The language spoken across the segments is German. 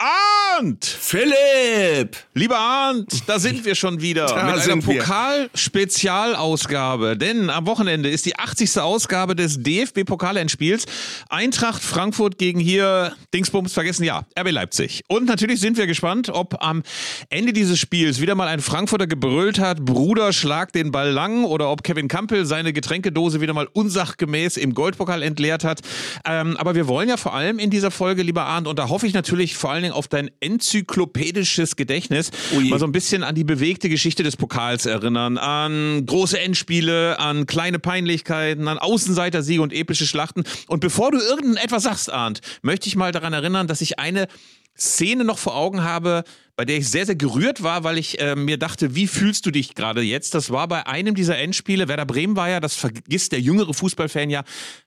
I Arndt! Philipp! Lieber Arndt, da sind wir schon wieder Da mit einer. Pokal-Spezialausgabe. Denn am Wochenende ist die 80. Ausgabe des DFB-Pokalendspiels. Eintracht Frankfurt gegen hier, Dingsbums, vergessen, ja, RB Leipzig. Und natürlich sind wir gespannt, ob am Ende dieses Spiels wieder mal ein Frankfurter gebrüllt hat, Bruder, schlag den Ball lang, oder ob Kevin Campbell seine Getränkedose wieder mal unsachgemäß im Goldpokal entleert hat. Ähm, aber wir wollen ja vor allem in dieser Folge, lieber Arndt, und da hoffe ich natürlich vor allen Dingen auf dein enzyklopädisches Gedächtnis, Ui. mal so ein bisschen an die bewegte Geschichte des Pokals erinnern, an große Endspiele, an kleine Peinlichkeiten, an Außenseiter-Siege und epische Schlachten. Und bevor du irgendetwas sagst, Arndt, möchte ich mal daran erinnern, dass ich eine Szene noch vor Augen habe, bei der ich sehr, sehr gerührt war, weil ich äh, mir dachte, wie fühlst du dich gerade jetzt? Das war bei einem dieser Endspiele. Werder Bremen war ja, das vergisst der jüngere Fußballfan ja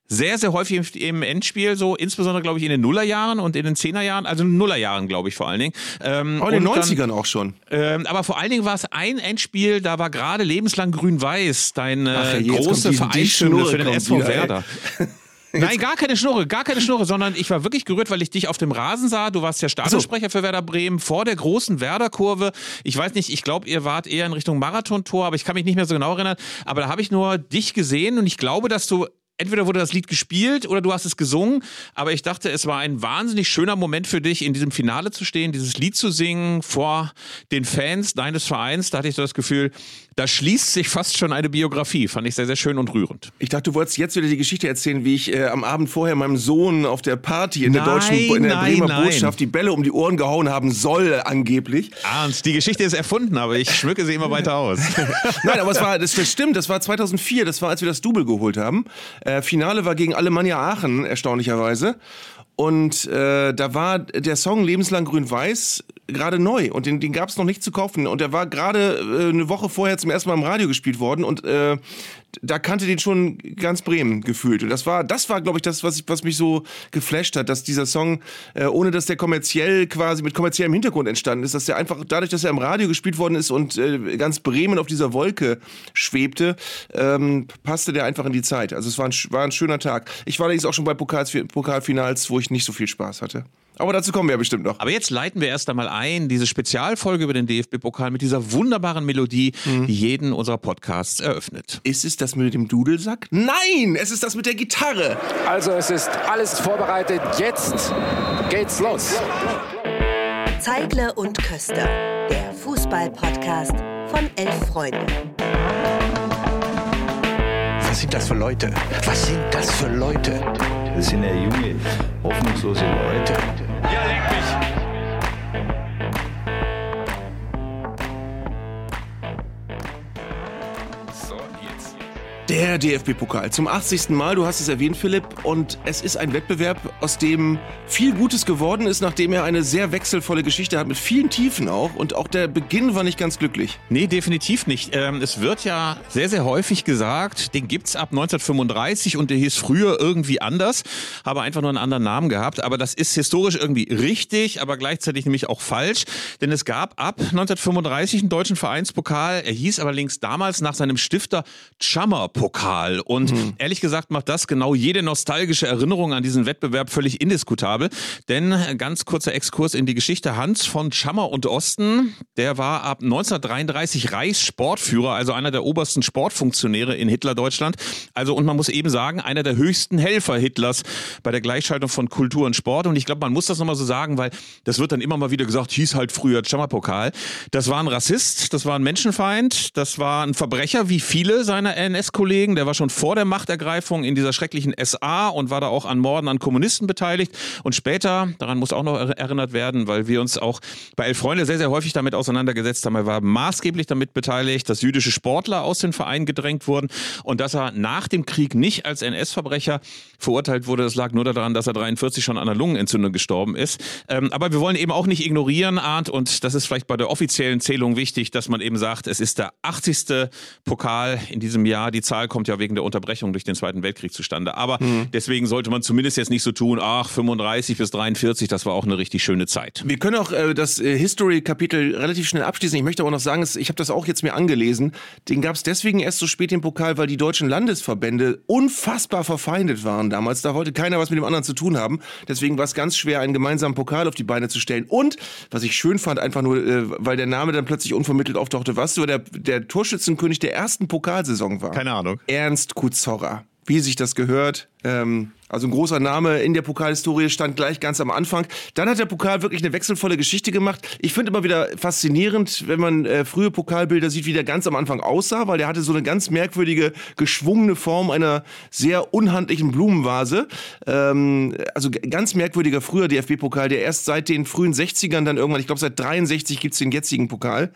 sehr, sehr häufig im, Endspiel, so insbesondere, glaube ich, in den Nullerjahren und in den Zehnerjahren, also in den Nullerjahren, glaube ich, vor allen Dingen. Ähm, Auch in den und dann- 90ern auch schon. ähm, aber vor allen Dingen war es ein Endspiel, da war gerade lebenslang grün-weiß, deine Ach, jetzt große Schnurre für den SV. Werder. Nein, gar keine Schnurre, gar keine Schnurre, sondern ich war wirklich gerührt, weil ich dich auf dem Rasen sah. Du warst ja Stadionsprecher für Werder Bremen vor der großen Werder-Kurve. Ich weiß nicht, ich glaube, ihr wart eher in Richtung Marathontor, aber ich kann mich nicht mehr so genau erinnern. Aber da habe ich nur dich gesehen und ich glaube, dass du Entweder wurde das Lied gespielt oder du hast es gesungen, aber ich dachte, es war ein wahnsinnig schöner Moment für dich, in diesem Finale zu stehen, dieses Lied zu singen vor den Fans deines Vereins. Da hatte ich so das Gefühl, da schließt sich fast schon eine Biografie. Fand ich sehr, sehr schön und rührend. Ich dachte, du wolltest jetzt wieder die Geschichte erzählen, wie ich äh, am Abend vorher meinem Sohn auf der Party in der Nein, deutschen in der nein, Bremer nein. Botschaft die Bälle um die Ohren gehauen haben soll, angeblich. Ernst, die Geschichte ist erfunden, aber ich schmücke sie immer weiter aus. Nein, aber es war, das, das stimmt, das war 2004, das war, als wir das Double geholt haben. Äh, Finale war gegen Alemannia Aachen, erstaunlicherweise. Und äh, da war der Song Lebenslang Grün-Weiß gerade neu und den, den gab es noch nicht zu kaufen. Und der war gerade äh, eine Woche vorher zum ersten Mal im Radio gespielt worden und äh, da kannte den schon ganz Bremen gefühlt. Und das war, das war, glaube ich, das, was, ich, was mich so geflasht hat, dass dieser Song, äh, ohne dass der kommerziell quasi mit kommerziellem Hintergrund entstanden ist, dass der einfach dadurch, dass er im Radio gespielt worden ist und äh, ganz Bremen auf dieser Wolke schwebte, ähm, passte der einfach in die Zeit. Also es war ein, war ein schöner Tag. Ich war allerdings auch schon bei Pokals, Pokalfinals, wo ich nicht so viel Spaß hatte. Aber dazu kommen wir ja bestimmt noch. Aber jetzt leiten wir erst einmal ein, diese Spezialfolge über den DFB-Pokal mit dieser wunderbaren Melodie, die jeden unserer Podcasts eröffnet. Ist es das mit dem Dudelsack? Nein, es ist das mit der Gitarre. Also es ist alles vorbereitet. Jetzt geht's los. Zeigler und Köster, der Fußball-Podcast von elf Freunden. Was sind das für Leute? Was sind das für Leute? Das sind ja junge, hoffnungslose Leute. Ja, lenk mich. Der DFB-Pokal zum 80. Mal, du hast es erwähnt, Philipp, und es ist ein Wettbewerb, aus dem viel Gutes geworden ist, nachdem er eine sehr wechselvolle Geschichte hat, mit vielen Tiefen auch. Und auch der Beginn war nicht ganz glücklich. Nee, definitiv nicht. Ähm, es wird ja sehr, sehr häufig gesagt, den gibt's ab 1935 und der hieß früher irgendwie anders, habe einfach nur einen anderen Namen gehabt. Aber das ist historisch irgendwie richtig, aber gleichzeitig nämlich auch falsch. Denn es gab ab 1935 einen deutschen Vereinspokal. Er hieß allerdings damals nach seinem Stifter Chammer-Pokal. Und ehrlich gesagt macht das genau jede nostalgische Erinnerung an diesen Wettbewerb völlig indiskutabel. Denn ganz kurzer Exkurs in die Geschichte. Hans von Chammer und Osten, der war ab 1933 Reichssportführer, also einer der obersten Sportfunktionäre in Hitlerdeutschland. Also, und man muss eben sagen, einer der höchsten Helfer Hitlers bei der Gleichschaltung von Kultur und Sport. Und ich glaube, man muss das nochmal so sagen, weil das wird dann immer mal wieder gesagt, hieß halt früher Chammer-Pokal. Das war ein Rassist, das war ein Menschenfeind, das war ein Verbrecher, wie viele seiner NS-Kollegen. Der war schon vor der Machtergreifung in dieser schrecklichen SA und war da auch an Morden an Kommunisten beteiligt. Und später, daran muss auch noch er- erinnert werden, weil wir uns auch bei Elf Freunde sehr, sehr häufig damit auseinandergesetzt haben. Er war maßgeblich damit beteiligt, dass jüdische Sportler aus den Vereinen gedrängt wurden und dass er nach dem Krieg nicht als NS-Verbrecher verurteilt wurde. Das lag nur daran, dass er 43 schon an einer Lungenentzündung gestorben ist. Ähm, aber wir wollen eben auch nicht ignorieren, Arndt, und das ist vielleicht bei der offiziellen Zählung wichtig, dass man eben sagt, es ist der 80. Pokal in diesem Jahr. Die Zahl kommt ja wegen der Unterbrechung durch den Zweiten Weltkrieg zustande. Aber deswegen sollte man zumindest jetzt nicht so tun, ach, 35 bis 43, das war auch eine richtig schöne Zeit. Wir können auch äh, das äh, History-Kapitel relativ schnell abschließen. Ich möchte aber noch sagen, ich habe das auch jetzt mir angelesen. Den gab es deswegen erst so spät im Pokal, weil die deutschen Landesverbände unfassbar verfeindet waren damals. Da wollte keiner was mit dem anderen zu tun haben. Deswegen war es ganz schwer, einen gemeinsamen Pokal auf die Beine zu stellen. Und, was ich schön fand, einfach nur, äh, weil der Name dann plötzlich unvermittelt auftauchte, was so der, der Torschützenkönig der ersten Pokalsaison war. Keine Ahnung. Ernst Kuzorra. Wie sich das gehört. Ähm, also ein großer Name in der Pokalhistorie stand gleich ganz am Anfang. Dann hat der Pokal wirklich eine wechselvolle Geschichte gemacht. Ich finde immer wieder faszinierend, wenn man äh, frühe Pokalbilder sieht, wie der ganz am Anfang aussah, weil der hatte so eine ganz merkwürdige, geschwungene Form einer sehr unhandlichen Blumenvase. Ähm, also ganz merkwürdiger früher DFB-Pokal, der erst seit den frühen 60ern dann irgendwann, ich glaube seit 63 gibt's den jetzigen Pokal.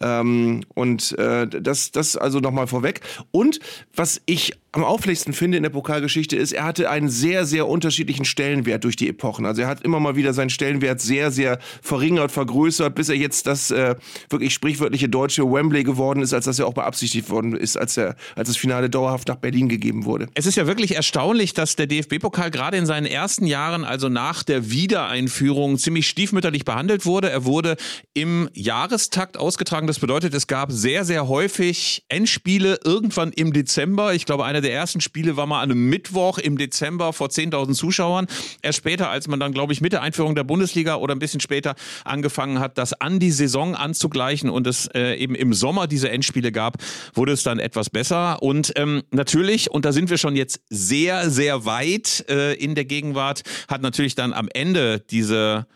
Ähm, und äh, das, das also nochmal vorweg. Und was ich am auffälligsten finde in der Pokalgeschichte ist, er hatte einen sehr, sehr unterschiedlichen Stellenwert durch die Epochen. Also er hat immer mal wieder seinen Stellenwert sehr, sehr verringert, vergrößert, bis er jetzt das äh, wirklich sprichwörtliche deutsche Wembley geworden ist, als das ja auch beabsichtigt worden ist, als, er, als das Finale dauerhaft nach Berlin gegeben wurde. Es ist ja wirklich erstaunlich, dass der DFB-Pokal gerade in seinen ersten Jahren, also nach der Wiedereinführung, ziemlich stiefmütterlich behandelt wurde. Er wurde im Jahrestakt ausgetragen. Das bedeutet, es gab sehr, sehr häufig Endspiele irgendwann im Dezember. Ich glaube, einer der ersten Spiele war mal an einem Mittwoch im Dezember vor 10.000 Zuschauern. Erst später, als man dann, glaube ich, mit der Einführung der Bundesliga oder ein bisschen später angefangen hat, das an die Saison anzugleichen und es äh, eben im Sommer diese Endspiele gab, wurde es dann etwas besser. Und ähm, natürlich, und da sind wir schon jetzt sehr, sehr weit äh, in der Gegenwart, hat natürlich dann am Ende diese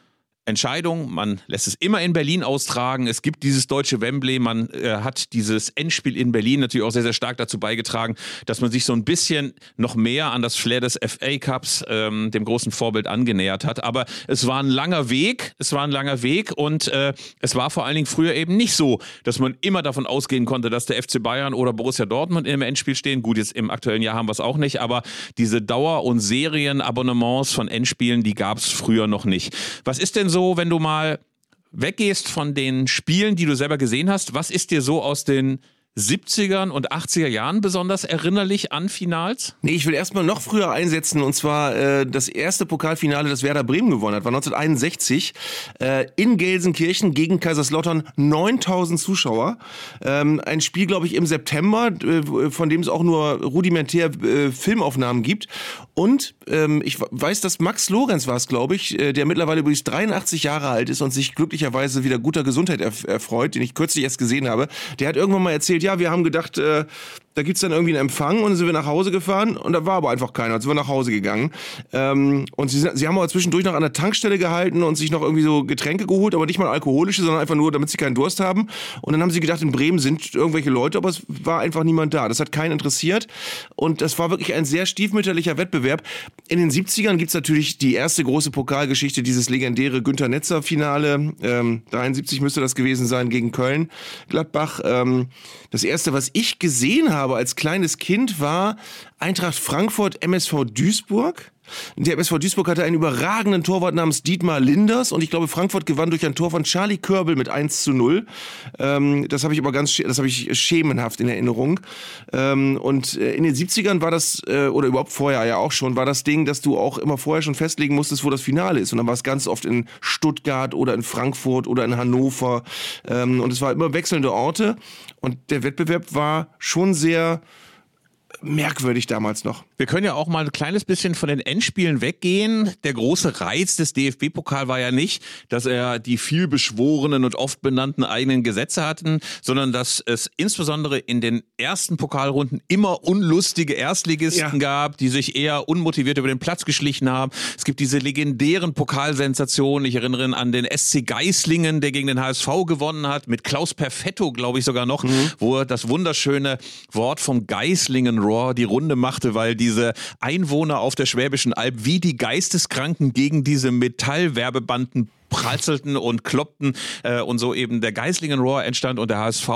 Entscheidung. Man lässt es immer in Berlin austragen. Es gibt dieses deutsche Wembley. Man äh, hat dieses Endspiel in Berlin natürlich auch sehr, sehr stark dazu beigetragen, dass man sich so ein bisschen noch mehr an das Flair des FA Cups, ähm, dem großen Vorbild, angenähert hat. Aber es war ein langer Weg. Es war ein langer Weg und äh, es war vor allen Dingen früher eben nicht so, dass man immer davon ausgehen konnte, dass der FC Bayern oder Borussia Dortmund im Endspiel stehen. Gut, jetzt im aktuellen Jahr haben wir es auch nicht, aber diese Dauer- und Serienabonnements von Endspielen, die gab es früher noch nicht. Was ist denn so, wenn du mal weggehst von den Spielen, die du selber gesehen hast? Was ist dir so aus den 70ern und 80er Jahren besonders erinnerlich an Finals? Nee, ich will erstmal noch früher einsetzen und zwar äh, das erste Pokalfinale, das Werder Bremen gewonnen hat, war 1961 äh, in Gelsenkirchen gegen Kaiserslautern 9000 Zuschauer. Ähm, ein Spiel, glaube ich, im September, äh, von dem es auch nur rudimentär äh, Filmaufnahmen gibt. Und ähm, ich weiß, dass Max Lorenz war es, glaube ich, äh, der mittlerweile übrigens 83 Jahre alt ist und sich glücklicherweise wieder guter Gesundheit erf erfreut, den ich kürzlich erst gesehen habe. Der hat irgendwann mal erzählt, ja, wir haben gedacht, äh, da gibt's dann irgendwie einen Empfang und dann sind wir nach Hause gefahren und da war aber einfach keiner. Dann sind wir nach Hause gegangen. Ähm, und sie, sie haben aber zwischendurch noch an der Tankstelle gehalten und sich noch irgendwie so Getränke geholt, aber nicht mal alkoholische, sondern einfach nur, damit sie keinen Durst haben. Und dann haben sie gedacht, in Bremen sind irgendwelche Leute, aber es war einfach niemand da. Das hat keinen interessiert. Und das war wirklich ein sehr stiefmütterlicher Wettbewerb. In den 70ern gibt's natürlich die erste große Pokalgeschichte, dieses legendäre Günter Netzer-Finale. Ähm, 73 müsste das gewesen sein gegen Köln, Gladbach. Ähm, das erste, was ich gesehen habe als kleines Kind, war Eintracht Frankfurt, MSV Duisburg. Der MSV Duisburg hatte einen überragenden Torwart namens Dietmar Linders und ich glaube, Frankfurt gewann durch ein Tor von Charlie Körbel mit 1 zu 0. Ähm, das habe ich aber ganz, das habe ich schemenhaft in Erinnerung. Ähm, und äh, in den 70ern war das, äh, oder überhaupt vorher ja auch schon, war das Ding, dass du auch immer vorher schon festlegen musstest, wo das Finale ist. Und dann war es ganz oft in Stuttgart oder in Frankfurt oder in Hannover. Ähm, und es war immer wechselnde Orte. Und der Wettbewerb war schon sehr merkwürdig damals noch. Wir können ja auch mal ein kleines bisschen von den Endspielen weggehen. Der große Reiz des DFB-Pokal war ja nicht, dass er die vielbeschworenen und oft benannten eigenen Gesetze hatten, sondern dass es insbesondere in den ersten Pokalrunden immer unlustige Erstligisten Ja. gab, die sich eher unmotiviert über den Platz geschlichen haben. Es gibt diese legendären Pokalsensationen. Ich erinnere an den SC Geislingen, der gegen den HSV gewonnen hat, mit Klaus Perfetto, glaube ich sogar noch, wo er das wunderschöne Wort vom Geislingen Roar die Runde machte, weil diese Einwohner auf der Schwäbischen Alb wie die Geisteskranken gegen diese Metallwerbebanden pralzelten und kloppten äh, und so eben der Geislingen Roar entstand und der HSV,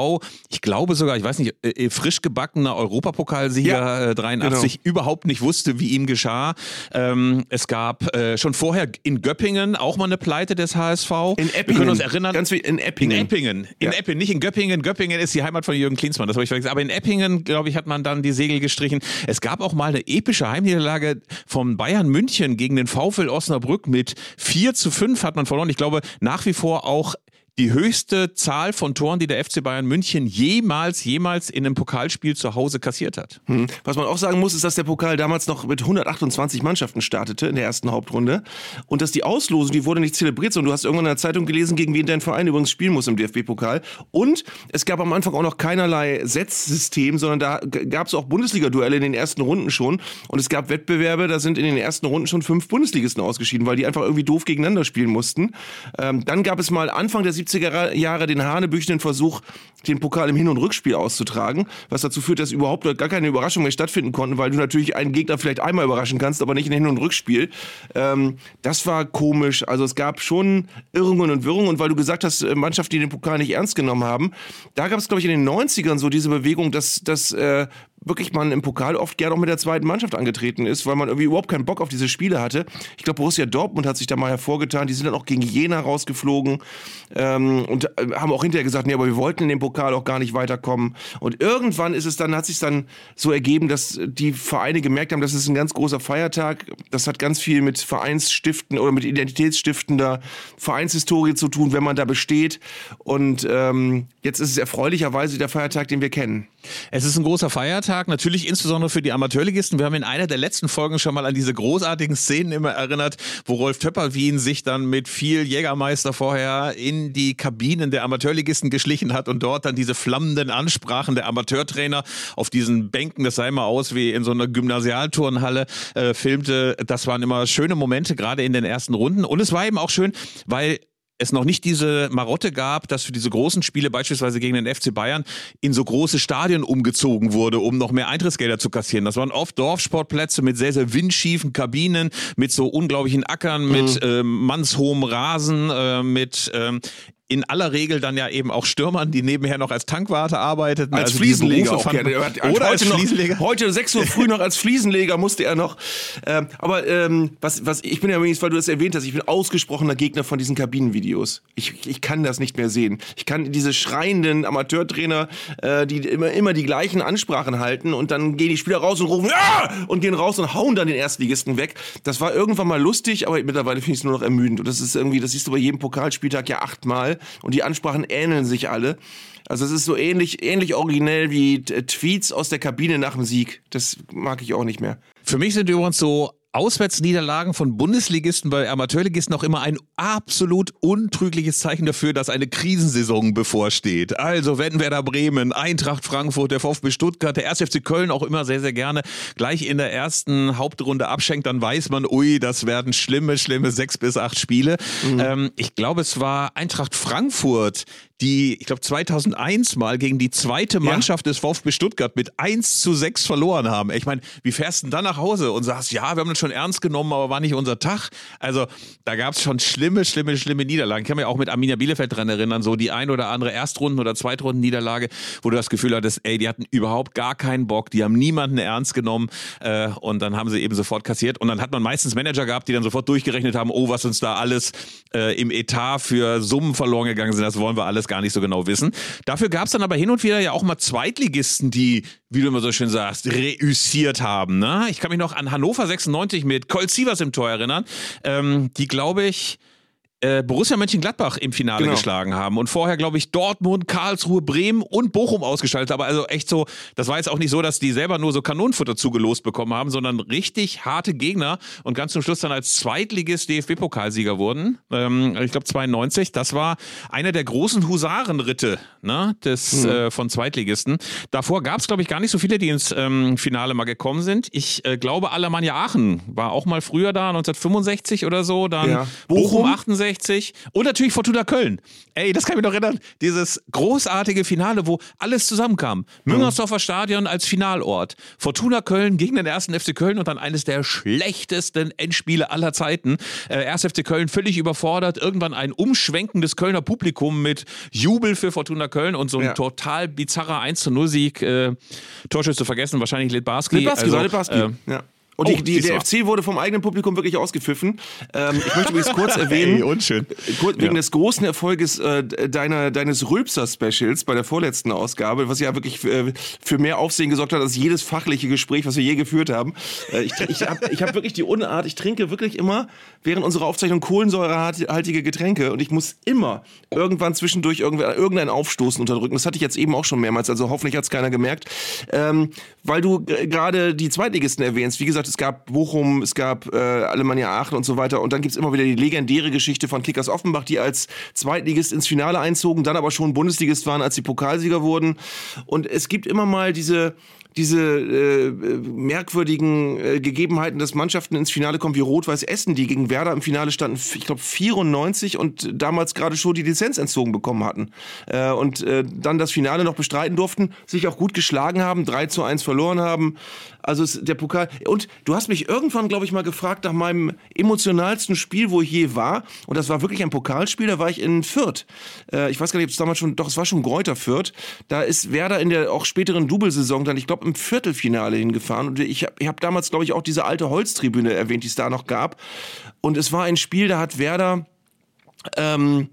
ich glaube sogar, ich weiß nicht, äh, äh frisch gebackener Europapokalsieger Ja, äh, 83 überhaupt nicht wusste, wie ihm geschah. Ähm, es gab äh, schon vorher in Göppingen auch mal eine Pleite des HSV. In Wir Eppingen. können uns erinnern. Ganz wie in Eppingen. In Eppingen. In Ja. Eppingen, nicht in Göppingen. Göppingen ist die Heimat von Jürgen Klinsmann, das habe ich vergessen. Aber in Eppingen, glaube ich, hat man dann die Segel gestrichen. Es gab auch mal eine epische Heimniederlage von Bayern München gegen den VfL Osnabrück mit 4 zu 5 hat man verloren. Ich glaube, nach wie vor auch die höchste Zahl von Toren, die der FC Bayern München jemals, jemals in einem Pokalspiel zu Hause kassiert hat. Hm. Was man auch sagen muss, ist, dass der Pokal damals noch mit 128 Mannschaften startete in der ersten Hauptrunde und dass die Auslosung, die wurde nicht zelebriert, sondern du hast irgendwann in der Zeitung gelesen, gegen wen dein Verein übrigens spielen muss im DFB-Pokal. Und es gab am Anfang auch noch keinerlei Setzsystem, sondern da gab es auch Bundesliga-Duelle in den ersten Runden schon und es gab Wettbewerbe, da sind in den ersten Runden schon fünf Bundesligisten ausgeschieden, weil die einfach irgendwie doof gegeneinander spielen mussten. Ähm, dann gab es mal Anfang der 70er Jahre den hanebüchenden Versuch, den Pokal im Hin- und Rückspiel auszutragen, was dazu führt, dass überhaupt gar keine Überraschungen mehr stattfinden konnten, weil du natürlich einen Gegner vielleicht einmal überraschen kannst, aber nicht in Hin- und Rückspiel. Ähm, das war komisch. Also es gab schon Irrungen und Wirrungen und weil du gesagt hast, äh, Mannschaften, die den Pokal nicht ernst genommen haben, da gab es, glaube ich, in den 90ern so diese Bewegung, dass, dass äh, wirklich man im Pokal oft gerne auch mit der zweiten Mannschaft angetreten ist, weil man irgendwie überhaupt keinen Bock auf diese Spiele hatte. Ich glaube, Borussia Dortmund hat sich da mal hervorgetan. Die sind dann auch gegen Jena rausgeflogen ähm, und äh, haben auch hinterher gesagt, nee, aber wir wollten in dem Pokal auch gar nicht weiterkommen. Und irgendwann ist es dann, hat sich dann so ergeben, dass die Vereine gemerkt haben, das ist ein ganz großer Feiertag. Das hat ganz viel mit Vereinsstiften oder mit identitätsstiftender Vereinshistorie zu tun, wenn man da besteht. Und ähm, jetzt ist es erfreulicherweise der Feiertag, den wir kennen. Es ist ein großer Feiertag, natürlich insbesondere für die Amateurligisten. Wir haben in einer der letzten Folgen schon mal an diese großartigen Szenen immer erinnert, wo Rolf Töpperwien sich dann mit viel Jägermeister vorher in die Kabinen der Amateurligisten geschlichen hat und dort dann diese flammenden Ansprachen der Amateurtrainer auf diesen Bänken, das sah immer aus wie in so einer Gymnasialturnhalle, äh, filmte. Das waren immer schöne Momente, gerade in den ersten Runden. Und es war eben auch schön, weil es noch nicht diese Marotte gab, dass für diese großen Spiele, beispielsweise gegen den FC Bayern, in so große Stadien umgezogen wurde, um noch mehr Eintrittsgelder zu kassieren. Das waren oft Dorfsportplätze mit sehr, sehr windschiefen Kabinen, mit so unglaublichen Ackern, mit ähm, mannshohem Rasen, äh, mit ähm, in aller Regel dann ja eben auch Stürmern, die nebenher noch als Tankwarte arbeiteten. Als Also Fliesenleger auch gerne. Er Oder als heute noch, Fliesenleger. Heute 6 Uhr früh noch als Fliesenleger musste er noch. Ähm, aber ähm, was, was ich bin ja übrigens, weil du das erwähnt hast, ich bin ausgesprochener Gegner von diesen Kabinenvideos. Ich, ich kann das nicht mehr sehen. Ich kann diese schreienden Amateurtrainer, äh, die immer, immer die gleichen Ansprachen halten und dann gehen die Spieler raus und rufen ja und gehen raus und hauen dann den Erstligisten weg. Das war irgendwann mal lustig, aber mittlerweile finde ich es nur noch ermüdend. Und das ist irgendwie, das siehst du bei jedem Pokalspieltag ja achtmal und die Ansprachen ähneln sich alle. Also es ist so ähnlich, ähnlich originell wie Tweets aus der Kabine nach dem Sieg. Das mag ich auch nicht mehr. Für mich sind übrigens so Auswärtsniederlagen von Bundesligisten bei Amateurligisten auch immer ein absolut untrügliches Zeichen dafür, dass eine Krisensaison bevorsteht. Also wenn Werder Bremen, Eintracht Frankfurt, der VfB Stuttgart, der 1. FC Köln auch immer sehr, sehr gerne gleich in der ersten Hauptrunde abschenkt, dann weiß man, ui, das werden schlimme, schlimme sechs bis acht Spiele. Ähm, ich glaube, es war Eintracht Frankfurt, die, ich glaube, 2001 mal gegen die zweite Mannschaft des VfB Stuttgart mit 1 zu 6 verloren haben. Ich meine, wie fährst du denn dann nach Hause und sagst, ja, wir haben das schon ernst genommen, aber war nicht unser Tag? Also, da gab es schon schlimme, schlimme, schlimme Niederlagen. Ich kann mich auch mit Arminia Bielefeld dran erinnern, so die ein oder andere Erstrunden- oder Zweitrunden-Niederlage, wo du das Gefühl hattest, ey, die hatten überhaupt gar keinen Bock, die haben niemanden ernst genommen äh, und dann haben sie eben sofort kassiert. Und dann hat man meistens Manager gehabt, die dann sofort durchgerechnet haben, oh, was uns da alles äh, im Etat für Summen verloren gegangen sind, das wollen wir alles gar nicht so genau wissen. Dafür gab es dann aber hin und wieder ja auch mal Zweitligisten, die, wie du immer so schön sagst, reüssiert haben. Ne? Ich kann mich noch an Hannover 96 mit Colt Sievers im Tor erinnern, ähm, die, glaube ich, äh, Borussia Mönchengladbach im Finale Genau. geschlagen haben und vorher, glaube ich, Dortmund, Karlsruhe, Bremen und Bochum ausgeschaltet. Aber also echt so, das war jetzt auch nicht so, dass die selber nur so Kanonenfutter zugelost bekommen haben, sondern richtig harte Gegner und ganz zum Schluss dann als Zweitligist DFB-Pokalsieger wurden. Ähm, ich glaube 92. Das war einer der großen Husarenritte ne, des, äh, von Zweitligisten. Davor gab es, glaube ich, gar nicht so viele, die ins ähm, Finale mal gekommen sind. Ich äh, glaube, Alemannia Aachen war auch mal früher da, 1965 oder so. Dann Ja. Bochum, Bochum? 68. 1860 und natürlich Fortuna Köln. Ey, das kann ich mich noch erinnern. Dieses großartige Finale, wo alles zusammenkam. Müngersdorfer Stadion als Finalort. Fortuna Köln gegen den ersten FC Köln und dann eines der schlechtesten Endspiele aller Zeiten. Äh, 1. FC Köln völlig überfordert. Irgendwann ein umschwenkendes Kölner Publikum mit Jubel für Fortuna Köln und so ein Ja. total bizarrer 1 zu 0 Sieg. Äh, Torschütze vergessen, wahrscheinlich Litbarski. Litbarski, Also, Litbarski. äh, ja. Und oh, die, der. FC wurde vom eigenen Publikum wirklich ausgepfiffen. Ähm, ich möchte übrigens kurz erwähnen, Ey, unschön. kurz, wegen Ja. des großen Erfolges äh, deiner, deines Rülpser-Specials bei der vorletzten Ausgabe, was ja wirklich äh, für mehr Aufsehen gesorgt hat als jedes fachliche Gespräch, was wir je geführt haben. Äh, ich ich habe ich hab wirklich die Unart, ich trinke wirklich immer während unserer Aufzeichnung kohlensäurehaltige Getränke und ich muss immer irgendwann zwischendurch irgendw- irgendein Aufstoßen unterdrücken. Das hatte ich jetzt eben auch schon mehrmals, also hoffentlich hat es keiner gemerkt. Ähm, weil du g- gerade die Zweitligisten erwähnst. Wie gesagt, es gab Bochum, es gab äh, Alemannia Aachen und so weiter. Und dann gibt's immer wieder die legendäre Geschichte von Kickers Offenbach, die als Zweitligist ins Finale einzogen, dann aber schon Bundesligist waren, als sie Pokalsieger wurden. Und es gibt immer mal diese diese äh, merkwürdigen äh, Gegebenheiten, dass Mannschaften ins Finale kommen wie Rot-Weiß Essen, die gegen Werder im Finale standen, ich glaube 94 und damals gerade schon die Lizenz entzogen bekommen hatten. Äh, und äh, dann das Finale noch bestreiten durften, sich auch gut geschlagen haben, 3 zu 1 verloren haben. Also der Pokal. Und du hast mich irgendwann, glaube ich, mal gefragt nach meinem emotionalsten Spiel, wo ich je war. Und das war wirklich ein Pokalspiel, da war ich in Fürth. Äh, ich weiß gar nicht, ob es damals schon, doch, es war schon Gräuter Fürth. Da ist Werder in der auch späteren Double-Saison dann, ich glaube, im Viertelfinale hingefahren. Und ich habe hab damals, glaube ich, auch diese alte Holztribüne erwähnt, die es da noch gab. Und es war ein Spiel, da hat Werder ähm,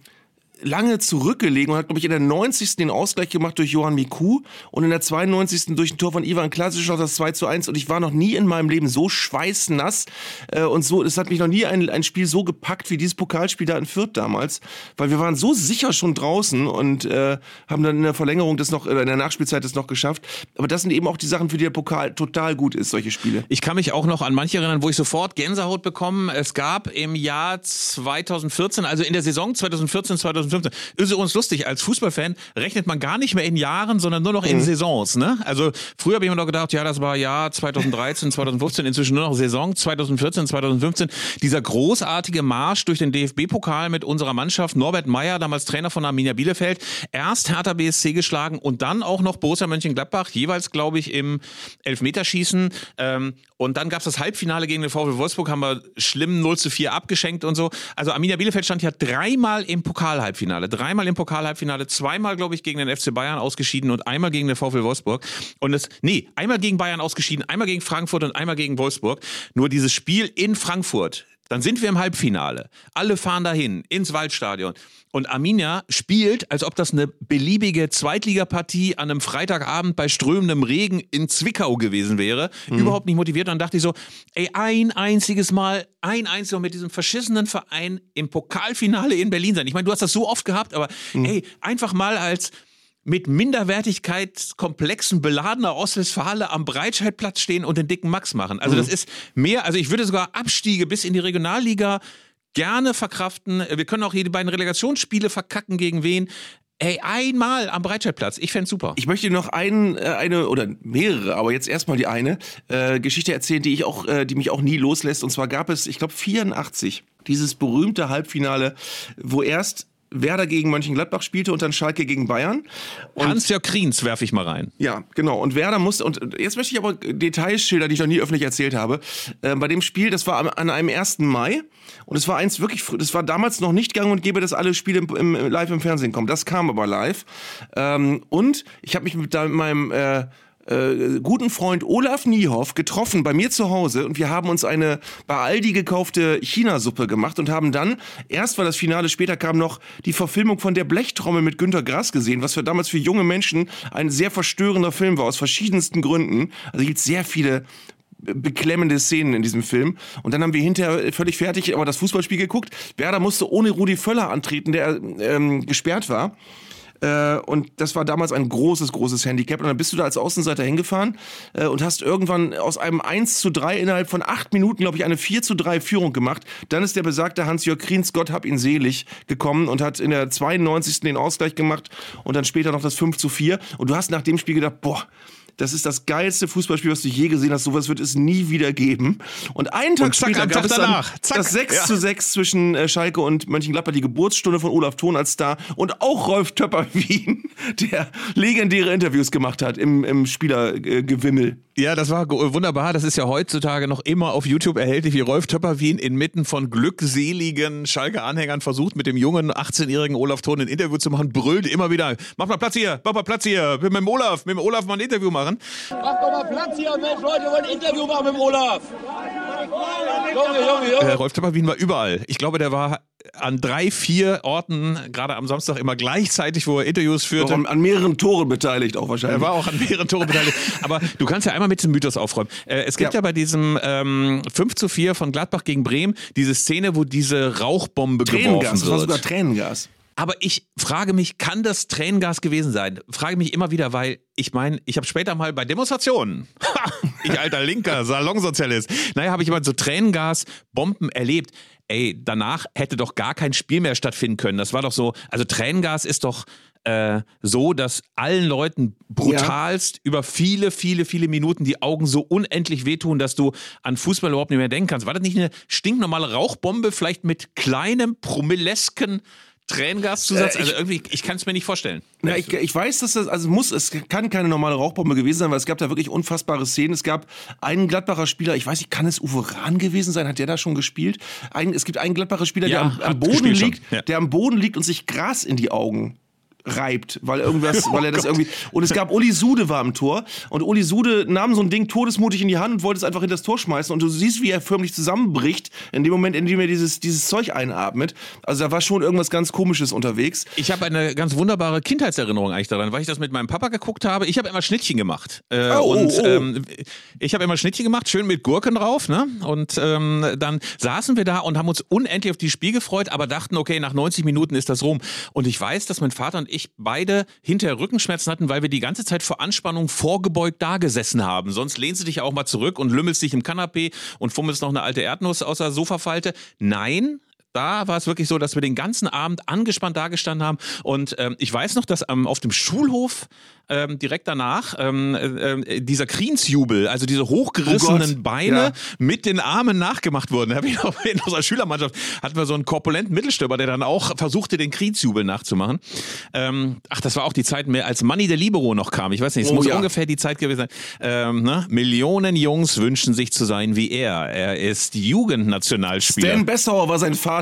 lange zurückgelegen und hat, glaube ich, in der 90. den Ausgleich gemacht durch Johann Miku und in der 92. durch ein Tor von Ivan Klasic noch das 2 zu 1. Und ich war noch nie in meinem Leben so schweißnass äh, und so, es hat mich noch nie ein, ein Spiel so gepackt wie dieses Pokalspiel da in Fürth damals, weil wir waren so sicher schon draußen und äh, haben dann in der Verlängerung das noch, äh, in der Nachspielzeit das noch geschafft. Aber das sind eben auch die Sachen, für die der Pokal total gut ist, solche Spiele. Ich kann mich auch noch an manche erinnern, wo ich sofort Gänsehaut bekommen. Es gab im Jahr 2014, also in der Saison 2014, 2015, ist übrigens lustig, als Fußballfan rechnet man gar nicht mehr in Jahren, sondern nur noch in Saisons. Ne? Also früher habe ich mir noch gedacht, ja, das war Jahr 2013, 2015, inzwischen nur noch Saison 2014, 2015. Dieser großartige Marsch durch den DFB-Pokal mit unserer Mannschaft, Norbert Meyer, damals Trainer von Arminia Bielefeld, erst Hertha BSC geschlagen und dann auch noch Borussia Mönchengladbach, jeweils, glaube ich, im Elfmeterschießen. Ähm, und dann gab es das Halbfinale gegen den VfL Wolfsburg, haben wir schlimm 0 zu 4 abgeschenkt und so. Also Arminia Bielefeld stand ja dreimal im Pokalhalbfinale. Dreimal im Pokalhalbfinale, zweimal, glaube ich, gegen den FC Bayern ausgeschieden und einmal gegen den VfL Wolfsburg. Und es, nee, einmal gegen Bayern ausgeschieden, einmal gegen Frankfurt und einmal gegen Wolfsburg. Nur dieses Spiel in Frankfurt, dann sind wir im Halbfinale. Alle fahren dahin, ins Waldstadion. Und Arminia spielt, als ob das eine beliebige Zweitligapartie an einem Freitagabend bei strömendem Regen in Zwickau gewesen wäre. Überhaupt nicht motiviert. Dann dachte ich so, ey, ein einziges Mal, ein einziges Mal mit diesem verschissenen Verein im Pokalfinale in Berlin sein. Ich meine, du hast das so oft gehabt, aber ey, einfach mal als mit Minderwertigkeit komplexen beladener Ostwestfale am Breitscheidplatz stehen und den dicken Max machen. Also das ist mehr, also ich würde sogar Abstiege bis in die Regionalliga gerne verkraften. Wir können auch hier die beiden Relegationsspiele verkacken gegen wen. Ey, einmal am Breitscheidplatz. Ich fänd's super. Ich möchte noch ein, äh, eine oder mehrere, aber jetzt erstmal die eine äh, Geschichte erzählen, die ich auch, äh, die mich auch nie loslässt. Und zwar gab es, ich glaube, 84 dieses berühmte Halbfinale, wo erst Werder gegen Mönchengladbach spielte und dann Schalke gegen Bayern. Und Hans-Jörg Kriens werfe ich mal rein. ja, genau. Und Werder musste, und jetzt möchte ich aber Details schildern, die ich noch nie öffentlich erzählt habe. Äh, bei dem Spiel, das war am, an einem 1. Mai. Und es war eins wirklich, das war damals noch nicht gang und gäbe, dass alle Spiele im, im, live im Fernsehen kommen. Das kam aber live. Ähm, und ich habe mich mit meinem äh, äh, guten Freund Olaf Niehoff getroffen bei mir zu Hause und wir haben uns eine bei Aldi gekaufte China-Suppe gemacht und haben dann, erst weil das Finale später kam, noch die Verfilmung von der Blechtrommel mit Günter Grass gesehen, was für damals für junge Menschen ein sehr verstörender Film war, aus verschiedensten Gründen. Also gibt sehr viele beklemmende Szenen in diesem Film. Und dann haben wir hinterher völlig fertig aber das Fußballspiel geguckt. Werder musste ohne Rudi Völler antreten, der ähm, gesperrt war. Äh, und das war damals ein großes, großes Handicap. Und dann bist du da als Außenseiter hingefahren äh, und hast irgendwann aus einem 1 zu 3 innerhalb von acht Minuten, glaube ich, eine 4 zu 3 Führung gemacht. Dann ist der besagte Hans-Jörg Kriens, Gott hab ihn selig, gekommen und hat in der 92. den Ausgleich gemacht und dann später noch das 5 zu 4. Und du hast nach dem Spiel gedacht, boah, das ist das geilste Fußballspiel, was du je gesehen hast. Sowas wird es nie wieder geben. Und einen Tag Und zack, später gab Tag es dann danach. Zack. das 6 Ja. zu 6 zwischen äh, Schalke und Mönchengladbach, die Geburtsstunde von Olaf Thon als Star und auch Rolf Töpper-Wien, der legendäre Interviews gemacht hat im, im Spielergewimmel. Ja, das war wunderbar. Das ist ja heutzutage noch immer auf YouTube erhältlich, wie Rolf Töpperwien inmitten von glückseligen Schalke-Anhängern versucht, mit dem jungen 18-jährigen Olaf Thon ein Interview zu machen, brüllt immer wieder, mach mal Platz hier, mach mal Platz hier, mit dem Olaf, mit dem Olaf mal ein Interview machen. Mach doch mal Platz hier, Mensch, Leute, wir wollen ein Interview machen mit dem Olaf. Junge, Junge, Äh, Junge. Rolf Töpperwien war überall. Ich glaube, der war an drei, vier Orten, gerade am Samstag immer gleichzeitig, wo er Interviews führte. an, an mehreren Toren beteiligt auch wahrscheinlich. Er war auch an mehreren Tore beteiligt. Aber du kannst ja einmal mit diesem Mythos aufräumen. Äh, es gibt ja, Ja. bei diesem ähm, 5 zu 4 von Gladbach gegen Bremen diese Szene, wo diese Rauchbombe Tränengas, geworfen das war sogar wird. Tränengas. Aber ich frage mich, kann das Tränengas gewesen sein? Frage mich immer wieder, weil ich meine, ich habe später mal bei Demonstrationen, ich alter linker Salonsozialist, naja, habe ich mal so Tränengasbomben erlebt. Ey, danach hätte doch gar kein Spiel mehr stattfinden können. Das war doch so, also Tränengas ist doch äh, so, dass allen Leuten brutalst über viele, viele, viele Minuten die Augen so unendlich wehtun, dass du an Fußball überhaupt nicht mehr denken kannst. War das nicht eine stinknormale Rauchbombe, vielleicht mit kleinem, promillesken Tränengaszusatz? Äh, ich- also irgendwie, ich kann es mir nicht vorstellen. Na, ich, ich weiß, dass das, also muss, es kann keine normale Rauchbombe gewesen sein, weil es gab da wirklich unfassbare Szenen. Es gab einen Gladbacher Spieler, ich weiß nicht, kann es Uwe Rahn gewesen sein? Hat der da schon gespielt? Ein, es gibt einen Gladbacher Spieler, Ja, der am, am Boden liegt, ja. der am Boden liegt und sich Gras in die Augen reibt, weil irgendwas, weil er das irgendwie und es gab Uli Sude war am Tor und Uli Sude nahm so ein Ding todesmutig in die Hand und wollte es einfach hinter das Tor schmeißen und du siehst, wie er förmlich zusammenbricht in dem Moment, in dem er dieses dieses Zeug einatmet. Also da war schon irgendwas ganz komisches unterwegs. Ich habe eine ganz wunderbare Kindheitserinnerung eigentlich daran, weil ich das mit meinem Papa geguckt habe. Ich habe immer Schnittchen gemacht. Äh, Oh, oh, und oh. Ähm, ich habe immer Schnittchen gemacht, schön mit Gurken drauf. Ne? Und ähm, dann saßen wir da und haben uns unendlich auf die Spiel gefreut, aber dachten, okay, nach 90 Minuten ist das rum. Und ich weiß, dass mein Vater und ich beide hinterher Rückenschmerzen hatten, weil wir die ganze Zeit vor Anspannung vorgebeugt da gesessen haben. Sonst lehnst du dich auch mal zurück und lümmelst dich im Kanapee und fummelst noch eine alte Erdnuss aus der Sofafalte. Nein, da war es wirklich so, dass wir den ganzen Abend angespannt dagestanden haben. Und ähm, ich weiß noch, dass ähm, auf dem Schulhof ähm, direkt danach ähm, äh, äh, dieser Kriensjubel, also diese hochgerissenen Oh Beine ja. mit den Armen nachgemacht wurden. Da hab ich noch in unserer Schülermannschaft hatten wir so einen korpulenten Mittelstürmer, der dann auch versuchte, den Kriensjubel nachzumachen. Ähm, ach, das war auch die Zeit mehr, als Manni der Libero noch kam. Ich weiß nicht, es Oh muss ja. ungefähr die Zeit gewesen sein. Ähm, ne? Millionen Jungs wünschen sich zu sein wie er. Er ist Jugendnationalspieler. Dan Bessauer war sein Vater.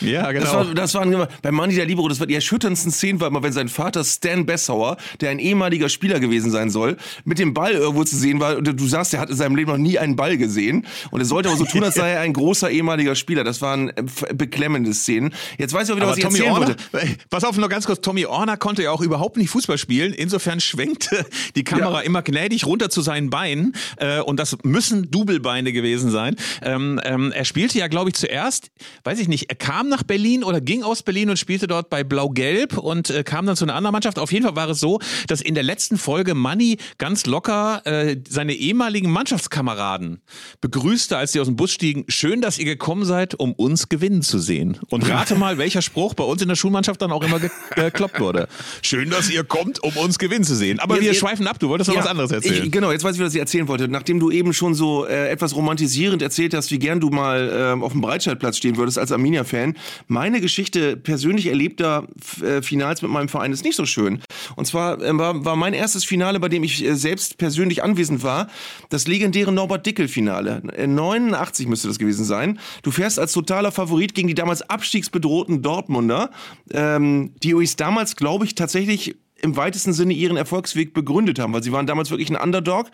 Ja, genau. Das war, das waren, bei Manni der Libero, das war die erschütterndsten Szenen, war immer, wenn sein Vater Stan Bessauer, der ein ehemaliger Spieler gewesen sein soll, mit dem Ball irgendwo zu sehen war. Und du sagst, er hat in seinem Leben noch nie einen Ball gesehen. Und er sollte aber so tun, als sei er ein großer ehemaliger Spieler. Das waren äh, beklemmende Szenen. Jetzt weiß ich auch wieder, Aber was ich Tommy erzählen Orner, wollte. pass auf, nur ganz kurz, Tommy Orner konnte ja auch überhaupt nicht Fußball spielen. Insofern schwenkte die Kamera Ja. immer gnädig runter zu seinen Beinen. Äh, und das müssen Doublbeine gewesen sein. Ähm, ähm, er spielte ja, glaube ich, zuerst, weiß ich nicht, er kam nach Berlin oder ging aus Berlin und spielte dort bei Blau-Gelb und äh, kam dann zu einer anderen Mannschaft. Auf jeden Fall war es so, dass in der letzten Folge Manni ganz locker äh, seine ehemaligen Mannschaftskameraden begrüßte, als sie aus dem Bus stiegen. Schön, dass ihr gekommen seid, um uns gewinnen zu sehen. Und rate mal, welcher Spruch bei uns in der Schulmannschaft dann auch immer ge- gekloppt wurde. Schön, dass ihr kommt, um uns gewinnen zu sehen. Aber Jetzt- wir jetzt- schweifen ab. Du wolltest noch Ja, was anderes erzählen. Ich, genau, jetzt weiß ich, was ich erzählen wollte. Nachdem du eben schon so äh, etwas romantisierend erzählt hast, wie gern du mal ähm, auf dem Breitscheidplatz stehen würdest als Arminia-Fan, meine Geschichte persönlich erlebter äh, Finals mit meinem Verein ist nicht so schön. Und zwar äh, war, war mein erstes Finale, bei dem ich äh, selbst persönlich anwesend war, das legendäre Norbert-Dickel-Finale. Äh, 89 müsste das gewesen sein. Du fährst als totaler Favorit gegen die damals abstiegsbedrohten Dortmunder, ähm, die übrigens damals, glaube ich, tatsächlich im weitesten Sinne ihren Erfolgsweg begründet haben, weil sie waren damals wirklich ein Underdog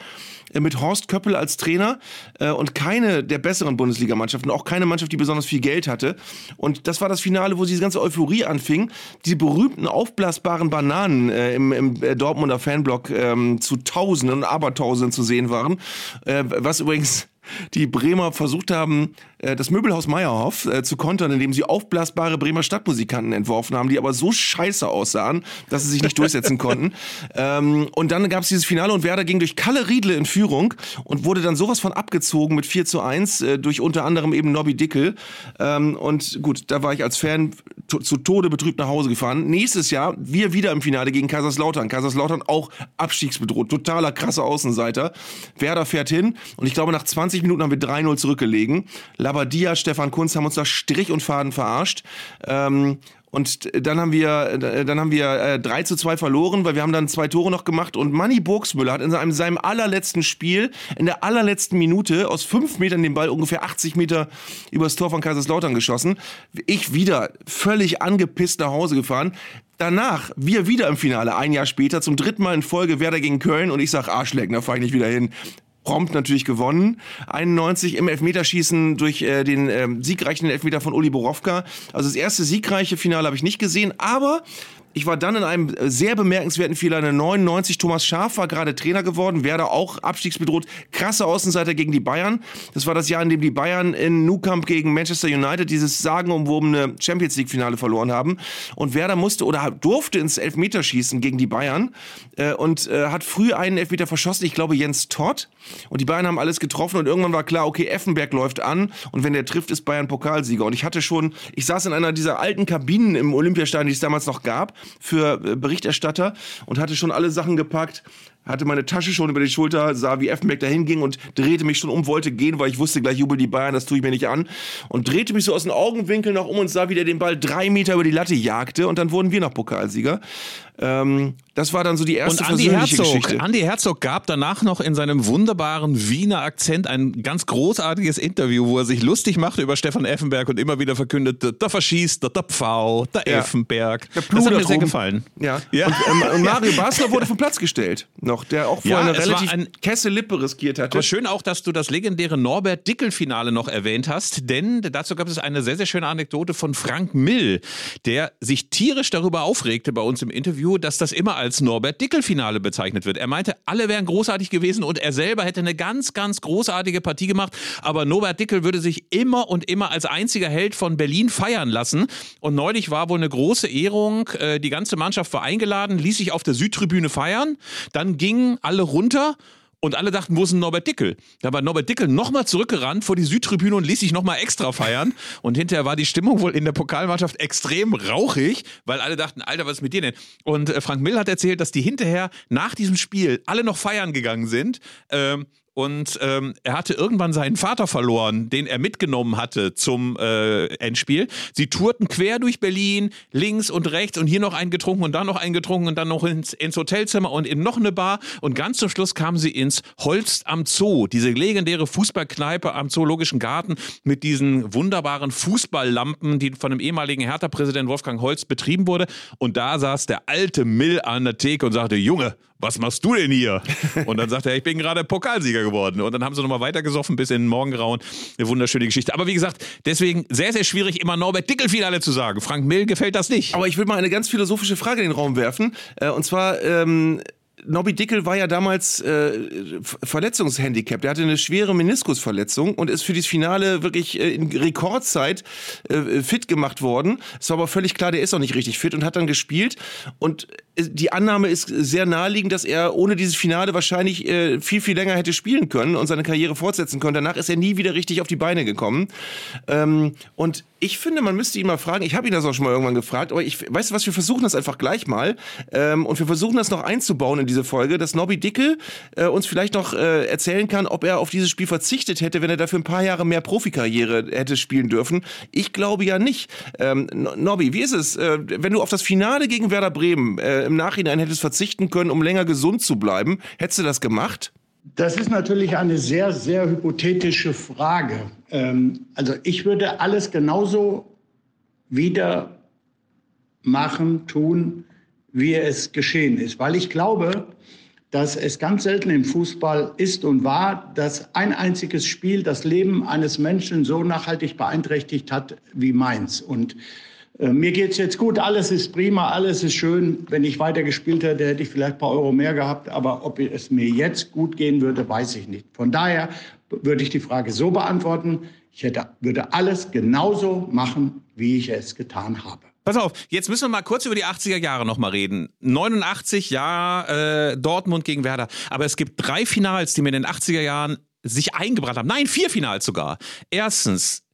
äh, mit Horst Köppel als Trainer äh, und keine der besseren Bundesligamannschaften, auch keine Mannschaft, die besonders viel Geld hatte. Und das war das Finale, wo diese ganze Euphorie anfing. Die berühmten aufblasbaren Bananen äh, im, im Dortmunder Fanblock ähm, zu Tausenden und Abertausenden zu sehen waren, was übrigens die Bremer versucht haben, äh, das Möbelhaus Meyerhoff äh, zu kontern, indem sie aufblasbare Bremer Stadtmusikanten entworfen haben, die aber so scheiße aussahen, dass sie sich nicht durchsetzen konnten. Ähm, und dann gab es dieses Finale und Werder ging durch Kalle Riedle in Führung und wurde dann sowas von abgezogen mit 4 zu 1 äh, durch unter anderem eben Nobby Dickel. Ähm, und gut, da war ich als Fan zu Tode betrübt nach Hause gefahren. Nächstes Jahr wir wieder im Finale gegen Kaiserslautern. Kaiserslautern auch abstiegsbedroht, totaler krasser Außenseiter. Werder fährt hin und ich glaube nach 20 Minuten haben wir 3-0 zurückgelegen. Labadia, Stefan Kunz haben uns da Strich und Faden verarscht. Ähm, und dann haben wir, dann haben wir äh, 3 zu 2 verloren, weil wir haben dann zwei Tore noch gemacht und Manny Burgsmüller hat in seinem, seinem allerletzten Spiel, in der allerletzten Minute aus fünf Metern den Ball ungefähr 80 Meter übers Tor von Kaiserslautern geschossen. Ich wieder völlig angepisst nach Hause gefahren. Danach, wir wieder im Finale, ein Jahr später, zum dritten Mal in Folge Werder gegen Köln und ich sag Arschlecken, da fahre ich nicht wieder hin prompt natürlich gewonnen. 91 im Elfmeterschießen durch äh, den äh, siegreichen Elfmeter von Uli Borowka. Also das erste siegreiche Finale habe ich nicht gesehen, aber ich war dann in einem sehr bemerkenswerten Fehler. In 99 Thomas Schaaf war gerade Trainer geworden, Werder auch abstiegsbedroht. Krasse Außenseiter gegen die Bayern. Das war das Jahr, in dem die Bayern in Nou Camp gegen Manchester United dieses sagenumwobene Champions League Finale verloren haben. Und Werder musste oder durfte ins Elfmeterschießen gegen die Bayern äh, und äh, hat früh einen Elfmeter verschossen. Ich glaube Jens Todd. Und die Bayern haben alles getroffen und irgendwann war klar, okay, Effenberg läuft an und wenn der trifft, ist Bayern Pokalsieger. Und ich hatte schon, ich saß in einer dieser alten Kabinen im Olympiastadion, die es damals noch gab für äh, Berichterstatter und hatte schon alle Sachen gepackt, hatte meine Tasche schon über die Schulter, sah, wie Effenberg dahin ging und drehte mich schon um, wollte gehen, weil ich wusste, gleich jubel die Bayern, das tue ich mir nicht an. Und drehte mich so aus den Augenwinkeln noch um und sah, wie der den Ball drei Meter über die Latte jagte und dann wurden wir noch Pokalsieger. Ähm, das war dann so die erste und Andi Herzog, Geschichte. Andi Herzog gab danach noch in seinem wunderbaren Wiener Akzent ein ganz großartiges Interview, wo er sich lustig machte über Stefan Effenberg und immer wieder verkündete, da verschießt, der Pfau, der Ja. Effenberg. Der das hat mir sehr gefallen. Ja. Ja. Und, ähm, und Mario Basler wurde vom Platz gestellt. Noch, der auch Ja, vorher eine relativ ein- Kesse Lippe riskiert hatte. Aber schön auch, dass du das legendäre Norbert Dickel-Finale noch erwähnt hast, denn dazu gab es eine sehr, sehr schöne Anekdote von Frank Mill, der sich tierisch darüber aufregte bei uns im Interview, dass das immer als Norbert Dickel-Finale bezeichnet wird. Er meinte, alle wären großartig gewesen und er selber hätte eine ganz, ganz großartige Partie gemacht, aber Norbert Dickel würde sich immer und immer als einziger Held von Berlin feiern lassen. Und neulich war wohl eine große Ehrung, äh, die ganze Mannschaft war eingeladen, ließ sich auf der Südtribüne feiern, dann gingen alle runter und alle dachten, wo ist denn Norbert Dickel? Da war Norbert Dickel nochmal zurückgerannt vor die Südtribüne und ließ sich nochmal extra feiern. Und hinterher war die Stimmung wohl in der Pokalmannschaft extrem rauchig, weil alle dachten, Alter, was ist mit dir denn? Und äh, Frank Mill hat erzählt, dass die hinterher nach diesem Spiel alle noch feiern gegangen sind. Ähm, und ähm, er hatte irgendwann seinen Vater verloren, den er mitgenommen hatte zum äh, Endspiel. Sie tourten quer durch Berlin, links und rechts und hier noch einen getrunken und da noch einen getrunken und dann noch ins, ins Hotelzimmer und in noch eine Bar. Und ganz zum Schluss kamen sie ins Holst am Zoo, diese legendäre Fußballkneipe am Zoologischen Garten mit diesen wunderbaren Fußballlampen, die von dem ehemaligen Hertha-Präsident Wolfgang Holst betrieben wurde. Und da saß der alte Mill an der Theke und sagte, Junge, was machst du denn hier? Und dann sagte er, ich bin gerade Pokalsieger geworden. Und dann haben sie nochmal weitergesoffen bis in den Morgengrauen. Eine wunderschöne Geschichte. Aber wie gesagt, deswegen sehr, sehr schwierig, immer Norbert Dickel-Finale zu sagen. Frank Mill gefällt das nicht. Aber ich will mal eine ganz philosophische Frage in den Raum werfen. Äh, und zwar, ähm, Nobby Dickel war ja damals äh, Ver- Verletzungshandicap. Der hatte eine schwere Meniskusverletzung und ist für dieses Finale wirklich äh, in Rekordzeit äh, fit gemacht worden. Es war aber völlig klar, der ist auch nicht richtig fit und hat dann gespielt. Und äh, die Annahme ist sehr naheliegend, dass er ohne dieses Finale wahrscheinlich äh, viel, viel länger hätte spielen können und seine Karriere fortsetzen können. Danach ist er nie wieder richtig auf die Beine gekommen. Ähm, und ich finde, man müsste ihn mal fragen, ich habe ihn das auch schon mal irgendwann gefragt, aber ich, weißt du was, wir versuchen das einfach gleich mal ähm, und wir versuchen das noch einzubauen in diese Folge, dass Nobby Dickel äh, uns vielleicht noch äh, erzählen kann, ob er auf dieses Spiel verzichtet hätte, wenn er dafür ein paar Jahre mehr Profikarriere hätte spielen dürfen. Ich glaube ja nicht. Ähm, No- Nobby, wie ist es, äh, wenn du auf das Finale gegen Werder Bremen äh, im Nachhinein hättest verzichten können, um länger gesund zu bleiben, hättest du das gemacht? Das ist natürlich eine sehr, sehr hypothetische Frage. Ähm, also ich würde alles genauso wieder machen, tun, wie es geschehen ist. Weil ich glaube, dass es ganz selten im Fußball ist und war, dass ein einziges Spiel das Leben eines Menschen so nachhaltig beeinträchtigt hat wie meins. Und mir geht's jetzt gut, alles ist prima, alles ist schön. Wenn ich weiter gespielt hätte, hätte ich vielleicht ein paar Euro mehr gehabt. Aber ob es mir jetzt gut gehen würde, weiß ich nicht. Von daher würde ich die Frage so beantworten, ich hätte, würde alles genauso machen, wie ich es getan habe. Pass auf, jetzt müssen wir mal kurz über die 80er Jahre nochmal reden. 89, ja, äh, Dortmund gegen Werder. Aber es gibt drei Finals, die mir in den 80er Jahren sich eingebrannt haben. Nein, vier Finals sogar. Erstens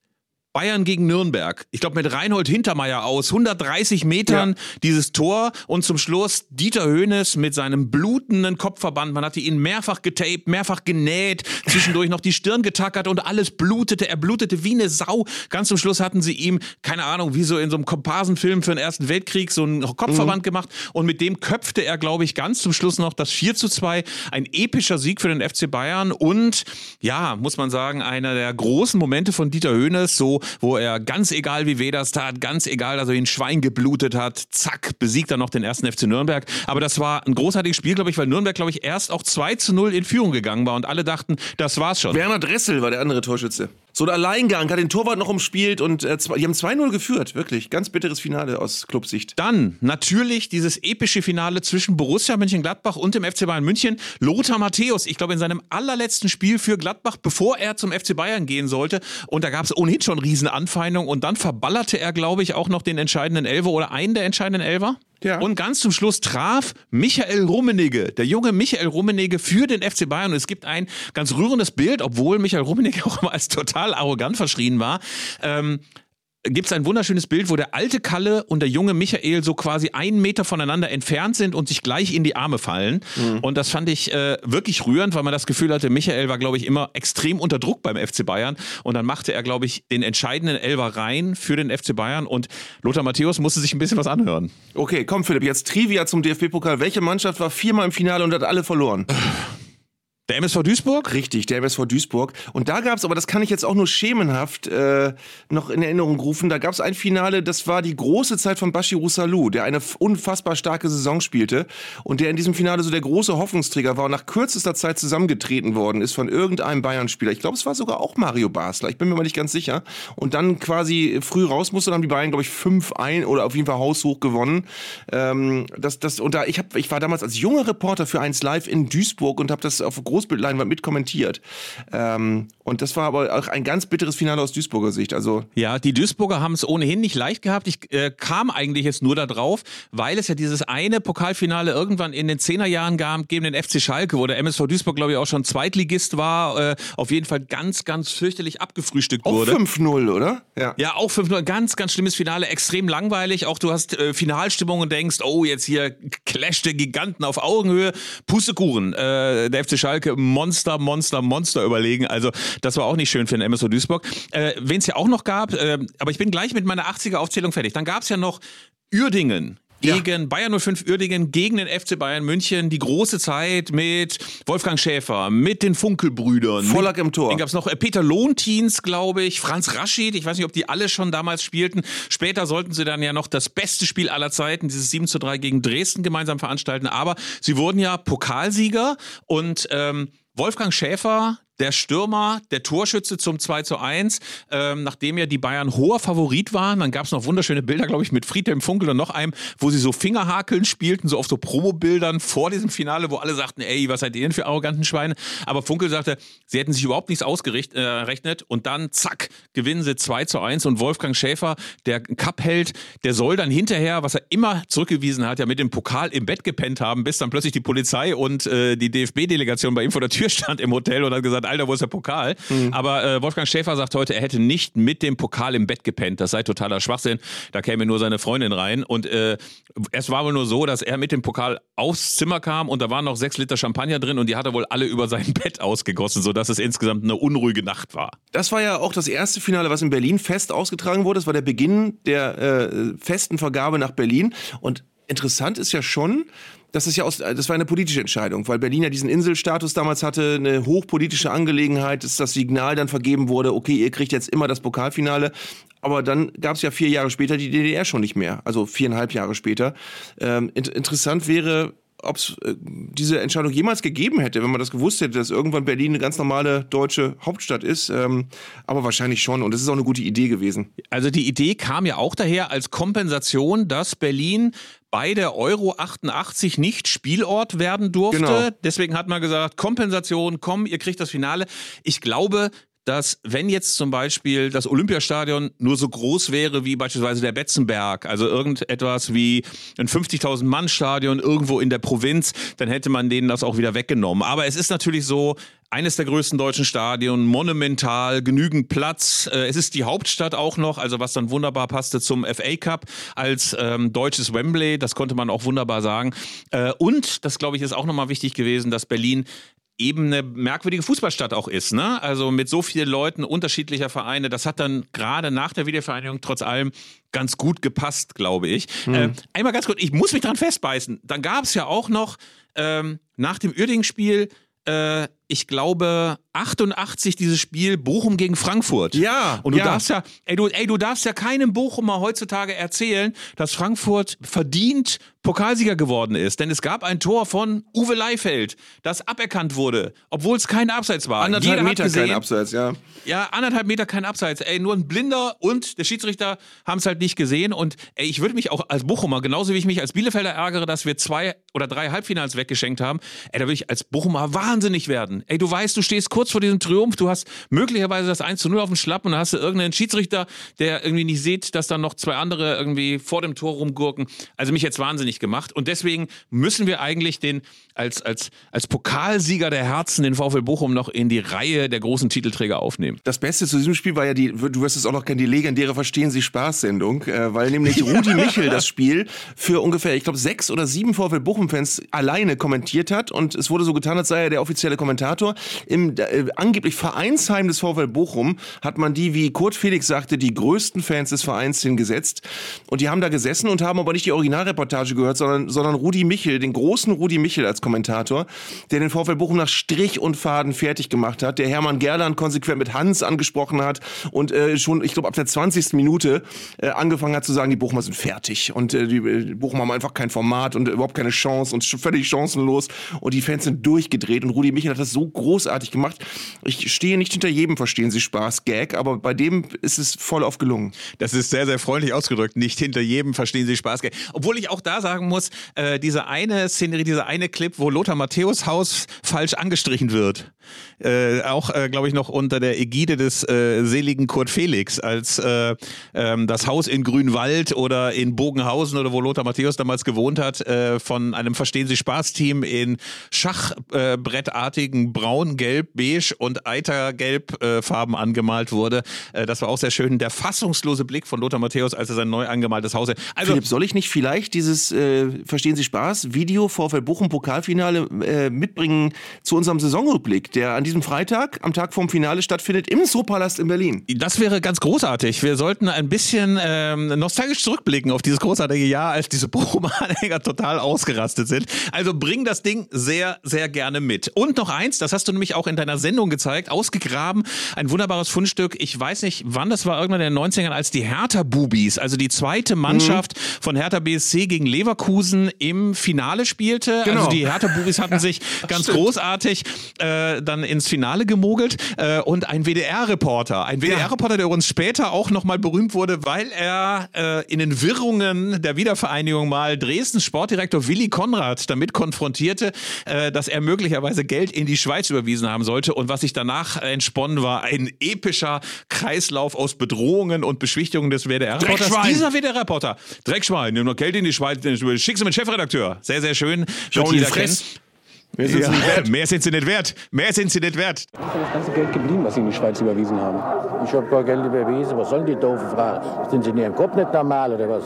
Bayern gegen Nürnberg. Ich glaube mit Reinhold Hintermeier aus 130 Metern ja. dieses Tor und zum Schluss Dieter Höhnes mit seinem blutenden Kopfverband. Man hatte ihn mehrfach getaped, mehrfach genäht, zwischendurch noch die Stirn getackert und alles blutete. Er blutete wie eine Sau. Ganz zum Schluss hatten sie ihm, keine Ahnung, wie so in so einem Komparsenfilm für den Ersten Weltkrieg so einen Kopfverband mhm. gemacht und mit dem köpfte er, glaube ich, ganz zum Schluss noch das 4 zu 2. Ein epischer Sieg für den FC Bayern und ja, muss man sagen, einer der großen Momente von Dieter Höhnes, so wo er ganz egal wie weh das tat, ganz egal, dass er ihn Schwein geblutet hat, zack, besiegt er noch den ersten FC Nürnberg. Aber das war ein großartiges Spiel, glaube ich, weil Nürnberg, glaube ich, erst auch 2 zu 0 in Führung gegangen war und alle dachten, das war's schon. Werner Dressel war der andere Torschütze. So ein Alleingang, hat den Torwart noch umspielt und äh, die haben 2-0 geführt. Wirklich, ganz bitteres Finale aus Clubsicht. Dann natürlich dieses epische Finale zwischen Borussia Mönchengladbach und dem FC Bayern München. Lothar Matthäus, ich glaube in seinem allerletzten Spiel für Gladbach, bevor er zum FC Bayern gehen sollte. Und da gab es ohnehin schon Riesenanfeindungen. Und dann verballerte er, glaube ich, auch noch den entscheidenden Elfer oder einen der entscheidenden Elfer. Ja. Und ganz zum Schluss traf Michael Rummenigge, der junge Michael Rummenigge für den FC Bayern. Und es gibt ein ganz rührendes Bild, obwohl Michael Rummenigge auch immer als total arrogant verschrien war. Ähm, gibt es ein wunderschönes Bild, wo der alte Kalle und der junge Michael so quasi einen Meter voneinander entfernt sind und sich gleich in die Arme fallen. Mhm. Und das fand ich äh, wirklich rührend, weil man das Gefühl hatte, Michael war, glaube ich, immer extrem unter Druck beim FC Bayern. Und dann machte er, glaube ich, den entscheidenden Elver rein für den FC Bayern. Und Lothar Matthäus musste sich ein bisschen was anhören. Okay, komm Philipp, jetzt Trivia zum DFB-Pokal. Welche Mannschaft war viermal im Finale und hat alle verloren? Der MSV Duisburg? Richtig, der MSV Duisburg. Und da gab es, aber das kann ich jetzt auch nur schemenhaft äh, noch in Erinnerung rufen, da gab es ein Finale, das war die große Zeit von Bashiru Salou, der eine unfassbar starke Saison spielte und der in diesem Finale so der große Hoffnungsträger war und nach kürzester Zeit zusammengetreten worden ist von irgendeinem Bayern-Spieler. Ich glaube, es war sogar auch Mario Basler, ich bin mir mal nicht ganz sicher. Und dann quasi früh raus musste, dann haben die Bayern, glaube ich, fünf ein oder auf jeden Fall haushoch gewonnen. Ähm, das, das, und da, ich, hab, ich war damals als junger Reporter für eins Live in Duisburg und habe das auf Großbildleinwand mitkommentiert. Ähm, und das war aber auch ein ganz bitteres Finale aus Duisburger Sicht. Also ja, die Duisburger haben es ohnehin nicht leicht gehabt. Ich äh, kam eigentlich jetzt nur darauf, weil es ja dieses eine Pokalfinale irgendwann in den Zehnerjahren gab gegen den FC Schalke, wo der MSV Duisburg, glaube ich, auch schon Zweitligist war. Äh, auf jeden Fall ganz, ganz fürchterlich abgefrühstückt auch wurde. Auch 5-0, oder? Ja. ja, auch 5-0. Ganz, ganz schlimmes Finale. Extrem langweilig. Auch du hast äh, Finalstimmung und denkst, oh, jetzt hier Clash der Giganten auf Augenhöhe. Pustekuchen. Äh, der FC Schalke Schalke Monster, Monster, Monster überlegen. Also das war auch nicht schön für den MSO Duisburg. Äh, Wen es ja auch noch gab, äh, aber ich bin gleich mit meiner 80er-Aufzählung fertig. Dann gab es ja noch Uerdingen gegen ja. Bayern 05 Uerdingen, gegen den FC Bayern München. Die große Zeit mit Wolfgang Schäfer, mit den Funkelbrüdern. Vollack im Tor. Dann gab es noch äh, Peter Lohntins, glaube ich, Franz Raschid. Ich weiß nicht, ob die alle schon damals spielten. Später sollten sie dann ja noch das beste Spiel aller Zeiten, dieses 7 zu 3 gegen Dresden gemeinsam veranstalten. Aber sie wurden ja Pokalsieger und ähm, Wolfgang Schäfer, der Stürmer, der Torschütze zum 2 zu 1, ähm, nachdem ja die Bayern hoher Favorit waren. Dann gab es noch wunderschöne Bilder, glaube ich, mit Friedhelm Funkel und noch einem, wo sie so Fingerhakeln spielten, so auf so Promobildern vor diesem Finale, wo alle sagten, ey, was seid ihr denn für arroganten Schweine? Aber Funkel sagte, sie hätten sich überhaupt nichts ausgerechnet äh, und dann, zack, gewinnen sie 2 zu 1 und Wolfgang Schäfer, der Cup-Held, der soll dann hinterher, was er immer zurückgewiesen hat, ja mit dem Pokal im Bett gepennt haben, bis dann plötzlich die Polizei und äh, die DFB-Delegation bei ihm vor der Tür stand im Hotel und hat gesagt, Alter, wo ist der Pokal? Mhm. Aber äh, Wolfgang Schäfer sagt heute, er hätte nicht mit dem Pokal im Bett gepennt. Das sei totaler Schwachsinn. Da käme nur seine Freundin rein. Und äh, es war wohl nur so, dass er mit dem Pokal aufs Zimmer kam und da waren noch sechs Liter Champagner drin und die hat er wohl alle über sein Bett ausgegossen, sodass es insgesamt eine unruhige Nacht war. Das war ja auch das erste Finale, was in Berlin fest ausgetragen wurde. Das war der Beginn der äh, festen Vergabe nach Berlin. Und interessant ist ja schon, das ist ja aus, das war eine politische Entscheidung, weil Berlin ja diesen Inselstatus damals hatte, eine hochpolitische Angelegenheit, dass das Signal dann vergeben wurde, okay, ihr kriegt jetzt immer das Pokalfinale. Aber dann gab es ja vier Jahre später die DDR schon nicht mehr, also viereinhalb Jahre später. Ähm, in, interessant wäre, ob es äh, diese Entscheidung jemals gegeben hätte, wenn man das gewusst hätte, dass irgendwann Berlin eine ganz normale deutsche Hauptstadt ist. Ähm, aber wahrscheinlich schon. Und es ist auch eine gute Idee gewesen. Also die Idee kam ja auch daher als Kompensation, dass Berlin bei der Euro 88 nicht Spielort werden durfte. Genau. Deswegen hat man gesagt, Kompensation, komm, ihr kriegt das Finale. Ich glaube, dass wenn jetzt zum Beispiel das Olympiastadion nur so groß wäre wie beispielsweise der Betzenberg, also irgendetwas wie ein 50.000 Mann Stadion irgendwo in der Provinz, dann hätte man denen das auch wieder weggenommen. Aber es ist natürlich so, eines der größten deutschen Stadien, monumental, genügend Platz. Äh, Es ist die Hauptstadt auch noch, also was dann wunderbar passte zum FA Cup als ähm, deutsches Wembley, das konnte man auch wunderbar sagen. Äh, und das glaube ich ist auch nochmal wichtig gewesen, dass Berlin eben eine merkwürdige Fußballstadt auch ist, ne? Also mit so vielen Leuten unterschiedlicher Vereine, das hat dann gerade nach der Wiedervereinigung trotz allem ganz gut gepasst, glaube ich. Äh, einmal ganz kurz, ich muss mich dran festbeißen. Dann gab es ja auch noch ähm, nach dem Uerdingen-Spiel, äh, ich glaube 88 dieses Spiel Bochum gegen Frankfurt. Ja, Und du ja. darfst ja, ey du, ey, du darfst ja keinem Bochumer heutzutage erzählen, dass Frankfurt verdient Pokalsieger geworden ist. Denn es gab ein Tor von Uwe Leifeld, das aberkannt wurde, obwohl es kein Abseits war. Anderthalb Jeder Meter gesehen, kein Abseits, ja. ja, anderthalb Meter kein Abseits. Ey, nur ein Blinder und der Schiedsrichter haben es halt nicht gesehen. Und ey, ich würde mich auch als Bochumer, genauso wie ich mich als Bielefelder ärgere, dass wir zwei oder drei Halbfinals weggeschenkt haben, ey, da würde ich als Bochumer wahnsinnig werden. Ey, du weißt, du stehst kurz vor diesem Triumph, du hast möglicherweise das 1 zu 0 auf dem Schlapp und dann hast du irgendeinen Schiedsrichter, der irgendwie nicht sieht, dass da noch zwei andere irgendwie vor dem Tor rumgurken. Also mich jetzt wahnsinnig gemacht. Und deswegen müssen wir eigentlich den als, als, als Pokalsieger der Herzen den VfL Bochum noch in die Reihe der großen Titelträger aufnehmen. Das Beste zu diesem Spiel war ja die, du wirst es auch noch kennen, die legendäre Verstehen Sie Spaß-Sendung, äh, weil nämlich Rudi Michel das Spiel für ungefähr, ich glaube, sechs oder sieben VfL Bochum-Fans alleine kommentiert hat und es wurde so getan, als sei er der offizielle Kommentator. Im äh, angeblich Vereinsheim des VfL Bochum hat man die, wie Kurt Felix sagte, die größten Fans des Vereins hingesetzt und die haben da gesessen und haben aber nicht die Originalreportage gehört, sondern, sondern Rudi Michel, den großen Rudi Michel als Kommentator, der den VfL Bochum nach Strich und Faden fertig gemacht hat, der Hermann Gerland konsequent mit Hans angesprochen hat und äh, schon, ich glaube, ab der 20. Minute äh, angefangen hat zu sagen, die Bochumer sind fertig und äh, die, äh, Bochumer haben einfach kein Format und äh, überhaupt keine Chance und völlig chancenlos und die Fans sind durchgedreht und Rudi Michel hat das so großartig gemacht. Ich stehe nicht hinter jedem Verstehen Sie Spaß Gag, aber bei dem ist es voll auf gelungen. Das ist sehr, sehr freundlich ausgedrückt. Nicht hinter jedem verstehen Sie Spaß. Obwohl ich auch da sagen muss, äh, diese eine Szenerie, dieser eine Clip, wo Lothar Matthäus Haus falsch angestrichen wird. Äh, auch, äh, glaube ich, noch unter der Ägide des äh, seligen Kurt Felix, als äh, ähm, das Haus in Grünwald oder in Bogenhausen oder wo Lothar Matthäus damals gewohnt hat, äh, von einem Verstehen Sie Spaß-Team in Schachbrettartigen Braun, Gelb, Beige und Eitergelb äh, Farben angemalt wurde. Äh, das war auch sehr schön. Der fassungslose Blick von Lothar Matthäus, als er sein neu angemaltes Haus. Also, Philipp, soll ich nicht vielleicht dieses, äh, verstehen Sie Spaß, Video VfL Bochum Pokalfinale äh, mitbringen zu unserem Saisonrückblick, der an diesem Freitag, am Tag vorm Finale stattfindet, im Zoopalast in Berlin? Das wäre ganz großartig. Wir sollten ein bisschen ähm, nostalgisch zurückblicken auf dieses großartige Jahr, als diese Bochum-Anhänger total ausgerastet sind. Also bring das Ding sehr, sehr gerne mit. Und noch eins, das hast du nämlich auch in deiner Sendung gezeigt, ausgegraben, ein wunderbares Fundstück. Ich weiß nicht, wann das war, irgendwann in den 90ern, als die Hertha-Bubis, also die zweite Mannschaft von Hertha BSC gegen Leverkusen im Finale spielte. Genau. Also die Hertha-Bubis hatten sich ganz großartig äh, dann ins Finale gemogelt äh, und ein WDR-Reporter, ein WDR-Reporter, der uns später auch nochmal berühmt wurde, weil er äh, in den Wirrungen der Wiedervereinigung mal Dresdens Sportdirektor Willi Konrad damit konfrontierte, äh, dass er möglicherweise Geld in die Schweiz überwiesen haben sollte und was sich danach entsponnen war, ein epischer Kreislauf aus Bedrohungen und Beschwichtigungen des WDR-Reporters. Dieser WDR-Reporter, Dreckschwein, nimm noch Geld in die Schweiz, schickst du mit Chefredakteur. Sehr, sehr schön. Schau die Fresse. Wir sind Ja, nicht wert. mehr sind sie nicht wert. Mehr sind sie nicht wert. Wo ist das ganze Geld geblieben, was Sie in die Schweiz überwiesen haben? Ich habe gar Geld überwiesen. Was sollen die doofe Frage? Sind Sie in Ihrem Kopf nicht normal oder was?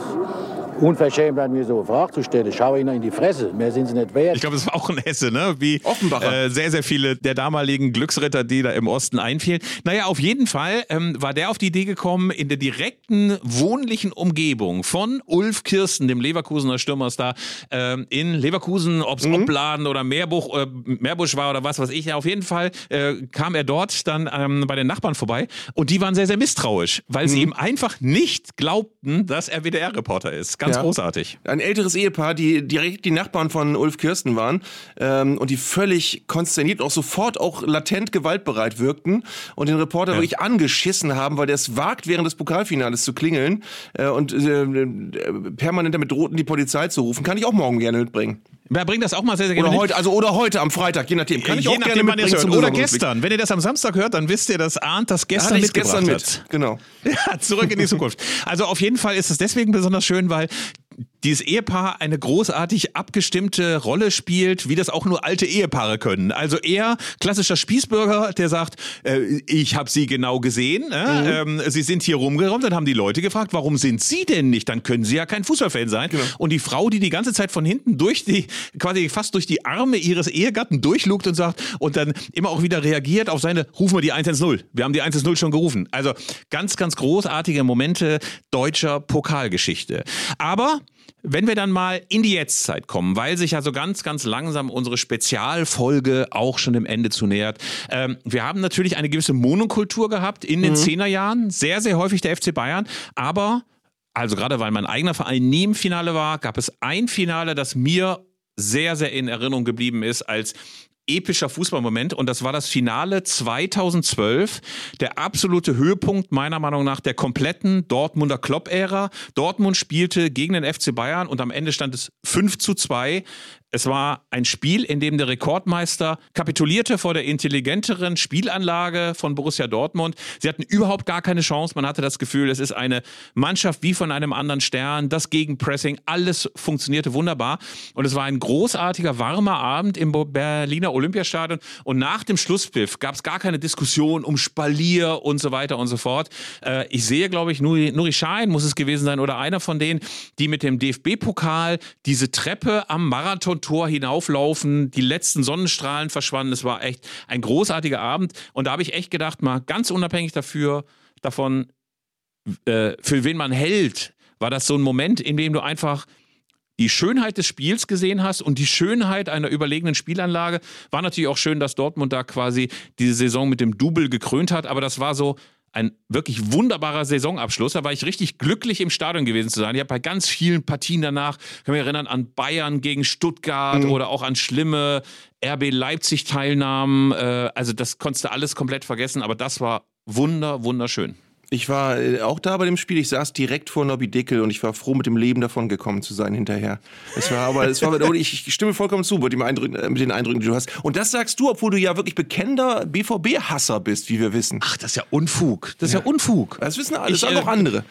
Unverschämt an mir so eine Frage zu stellen. Schau Ihnen in die Fresse. Mehr sind Sie nicht wert. Ich glaube, es war auch ein Hesse, ne? Wie Offenbacher. Äh, sehr, sehr viele der damaligen Glücksritter, die da im Osten einfielen. Naja, auf jeden Fall ähm, war der auf die Idee gekommen, in der direkten wohnlichen Umgebung von Ulf Kirsten, dem Leverkusener Stürmerstar, ähm, in Leverkusen, ob es Opladen oder Meerbuch, äh, Meerbusch war oder was weiß ich, ja, auf jeden Fall äh, kam er dort dann ähm, bei den Nachbarn vorbei und die waren sehr, sehr misstrauisch, weil sie ihm einfach nicht glaubten, dass er WDR-Reporter ist. Ganz Ja. großartig. Ein älteres Ehepaar, die direkt die Nachbarn von Ulf Kirsten waren ähm, und die völlig konsterniert und auch sofort auch latent gewaltbereit wirkten und den Reporter wirklich angeschissen haben, weil der es wagt, während des Pokalfinales zu klingeln äh, und äh, äh, permanent damit drohten, die Polizei zu rufen. Kann ich auch morgen gerne mitbringen. Wer bringt das auch mal sehr, sehr gerne Oder heute, also oder heute am Freitag, je nachdem. Kann ich Je auch nachdem, gerne wann ihr hört. Oder gestern. Wenn ihr das am Samstag hört, dann wisst ihr, dass Arndt das Da gestern ich's mitgebracht gestern hat. mit. Genau. Ja, zurück in die Zukunft. Also auf jeden Fall ist es deswegen besonders schön, weil dieses Ehepaar eine großartig abgestimmte Rolle spielt, wie das auch nur alte Ehepaare können. Also er, klassischer Spießbürger, der sagt, äh, ich habe sie genau gesehen, äh, ähm, sie sind hier rumgeräumt, dann haben die Leute gefragt, warum sind sie denn nicht? Dann können sie ja kein Fußballfan sein. Und die Frau, die die ganze Zeit von hinten durch die, quasi fast durch die Arme ihres Ehegatten durchlugt und sagt und dann immer auch wieder reagiert auf seine, rufen wir die 110. Wir haben die 110 schon gerufen. Also ganz, ganz großartige Momente deutscher Pokalgeschichte. Aber wenn wir dann mal in die Jetztzeit kommen, weil sich ja so ganz, ganz langsam unsere Spezialfolge auch schon dem Ende zu nähert. Ähm, wir haben natürlich eine gewisse Monokultur gehabt in den Zehnerjahren, sehr, sehr häufig der FC Bayern, aber also gerade weil mein eigener Verein nie im Finale war, gab es ein Finale, das mir sehr, sehr in Erinnerung geblieben ist als epischer Fußballmoment und das war das Finale 2012, der absolute Höhepunkt meiner Meinung nach der kompletten Dortmunder Klopp-Ära. Dortmund spielte gegen den FC Bayern und am Ende stand es 5 zu 2. Es war ein Spiel, in dem der Rekordmeister kapitulierte vor der intelligenteren Spielanlage von Borussia Dortmund. Sie hatten überhaupt gar keine Chance. Man hatte das Gefühl, es ist eine Mannschaft wie von einem anderen Stern. Das Gegenpressing, alles funktionierte wunderbar. Und es war ein großartiger, warmer Abend im Berliner Olympiastadion. Und nach dem Schlusspfiff gab es gar keine Diskussion um Spalier und so weiter und so fort. Äh, ich sehe, glaube ich, Nuri, Nuri Schein muss es gewesen sein oder einer von denen, die mit dem DFB-Pokal diese Treppe am Marathontor hinauflaufen, die letzten Sonnenstrahlen verschwanden. Es war echt ein großartiger Abend. Und da habe ich echt gedacht, mal ganz unabhängig dafür, davon, äh, für wen man hält, war das so ein Moment, in dem du einfach die Schönheit des Spiels gesehen hast und die Schönheit einer überlegenen Spielanlage. War natürlich auch schön, dass Dortmund da quasi diese Saison mit dem Double gekrönt hat, aber das war so ein wirklich wunderbarer Saisonabschluss. Da war ich richtig glücklich im Stadion gewesen zu sein. Ich habe bei ganz vielen Partien danach, kann mich erinnern an Bayern gegen Stuttgart oder auch an schlimme RB Leipzig Teilnahmen. Äh, also das konntest du alles komplett vergessen, aber das war wunder, wunderschön. Ich war äh, auch da bei dem Spiel. Ich saß direkt vor Nobby Dickel und ich war froh, mit dem Leben davon gekommen zu sein hinterher. Es war aber, es war, ich, stimme vollkommen zu mit, dem Eindrücken, äh, mit den Eindrücken, die du hast. Und das sagst du, obwohl du ja wirklich bekennender BVB-Hasser bist, wie wir wissen. Ach, das ist ja Unfug. Das ist ja, Unfug. Das wissen alle, das Ich, sagen äh, auch andere.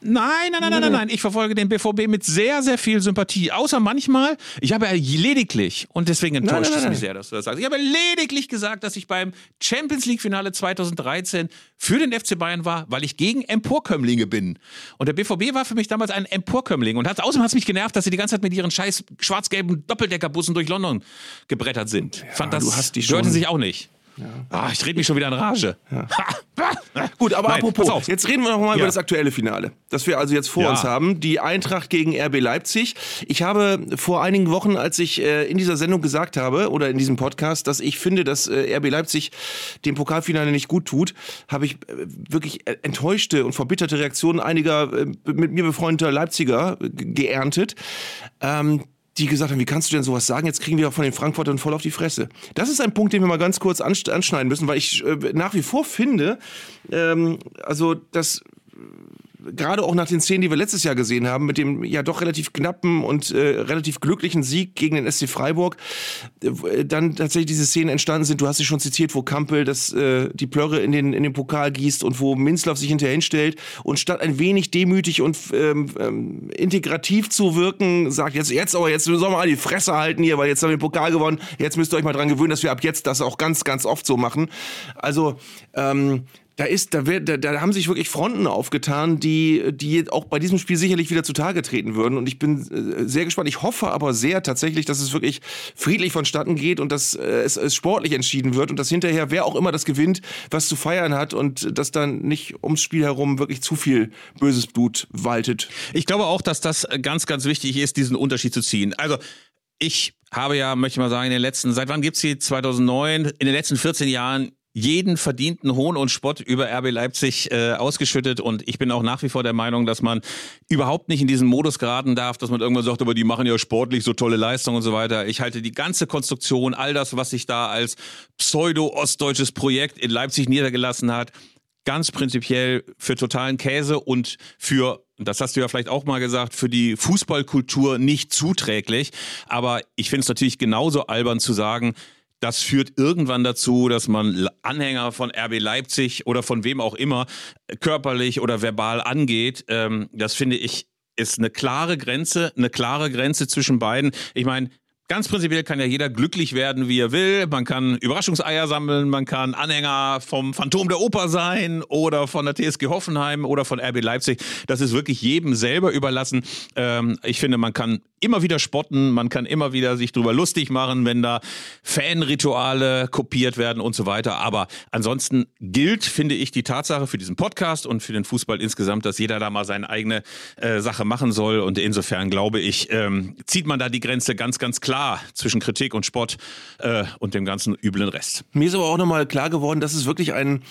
Nein, nein, nein, nein, nein, nein. Ich verfolge den BVB mit sehr, sehr viel Sympathie. Außer manchmal, ich habe ja lediglich, und deswegen enttäuscht nein, es nein, mich nein. sehr, dass du das sagst. Ich habe lediglich gesagt, dass ich beim Champions League-Finale 2013 für den FC Bayern war, weil ich gegen Emporkömmlinge bin. Und der BVB war für mich damals ein Emporkömmling. Und hat, außerdem hat es mich genervt, dass sie die ganze Zeit mit ihren scheiß schwarz-gelben Doppeldeckerbussen durch London gebrettert sind. Fand das du hast die schon- sich auch nicht. Ah, ich rede mich schon wieder in Rage. Gut, aber Nein, apropos, jetzt reden wir noch mal Ja. über das aktuelle Finale, das wir also jetzt vor Ja. uns haben. Die Eintracht gegen RB Leipzig. Ich habe vor einigen Wochen, als ich äh, in dieser Sendung gesagt habe, oder in diesem Podcast, dass ich finde, dass äh, RB Leipzig dem Pokalfinale nicht gut tut, habe ich äh, wirklich enttäuschte und verbitterte Reaktionen einiger äh, mit mir befreundeter Leipziger äh, ge- geerntet. Ähm, die gesagt haben, wie kannst du denn sowas sagen? Jetzt kriegen wir von den Frankfurtern voll auf die Fresse. Das ist ein Punkt, den wir mal ganz kurz ansch- anschneiden müssen, weil ich äh, nach wie vor finde, ähm, also dass gerade auch nach den Szenen, die wir letztes Jahr gesehen haben, mit dem ja doch relativ knappen und äh, relativ glücklichen Sieg gegen den SC Freiburg, äh, dann tatsächlich diese Szenen entstanden sind. Du hast sie schon zitiert, wo Kampel das, äh, die Plörre in den, in den Pokal gießt und wo Minzlaff sich hinterher hinstellt und statt ein wenig demütig und ähm, ähm, integrativ zu wirken, sagt jetzt, jetzt aber, jetzt sollen wir mal die Fresse halten hier, weil jetzt haben wir den Pokal gewonnen, jetzt müsst ihr euch mal dran gewöhnen, dass wir ab jetzt das auch ganz, ganz oft so machen. Also, ähm, da ist, da, wird, da, da haben sich wirklich Fronten aufgetan, die, die auch bei diesem Spiel sicherlich wieder zutage treten würden. Und ich bin äh, sehr gespannt. Ich hoffe aber sehr tatsächlich, dass es wirklich friedlich vonstatten geht und dass äh, es, es sportlich entschieden wird und dass hinterher wer auch immer das gewinnt, was zu feiern hat und dass dann nicht ums Spiel herum wirklich zu viel böses Blut waltet. Ich glaube auch, dass das ganz, ganz wichtig ist, diesen Unterschied zu ziehen. Also, ich habe ja, möchte ich mal sagen, in den letzten, seit wann gibt's die? 2009, in den letzten 14 Jahren jeden verdienten Hohn und Spott über RB Leipzig äh, ausgeschüttet und ich bin auch nach wie vor der Meinung, dass man überhaupt nicht in diesen Modus geraten darf, dass man irgendwann sagt, aber die machen ja sportlich so tolle Leistungen und so weiter. Ich halte die ganze Konstruktion, all das, was sich da als pseudo-ostdeutsches Projekt in Leipzig niedergelassen hat, ganz prinzipiell für totalen Käse und für, das hast du ja vielleicht auch mal gesagt, für die Fußballkultur nicht zuträglich. Aber ich finde es natürlich genauso albern zu sagen, das führt irgendwann dazu, dass man Anhänger von RB Leipzig oder von wem auch immer körperlich oder verbal angeht. Ähm, das finde ich ist eine klare Grenze, eine klare Grenze zwischen beiden. Ich meine, Ganz prinzipiell kann ja jeder glücklich werden, wie er will. Man kann Überraschungseier sammeln, man kann Anhänger vom Phantom der Oper sein oder von der TSG Hoffenheim oder von RB Leipzig. Das ist wirklich jedem selber überlassen. Ähm, ich finde, man kann immer wieder spotten, man kann immer wieder sich drüber lustig machen, wenn da Fanrituale kopiert werden und so weiter. Aber ansonsten gilt, finde ich, die Tatsache für diesen Podcast und für den Fußball insgesamt, dass jeder da mal seine eigene äh, Sache machen soll. Und insofern glaube ich, ähm, zieht man da die Grenze ganz, ganz klar klar zwischen Kritik und Spott äh, und dem ganzen üblen Rest. Mir ist aber auch nochmal klar geworden, dass es wirklich ein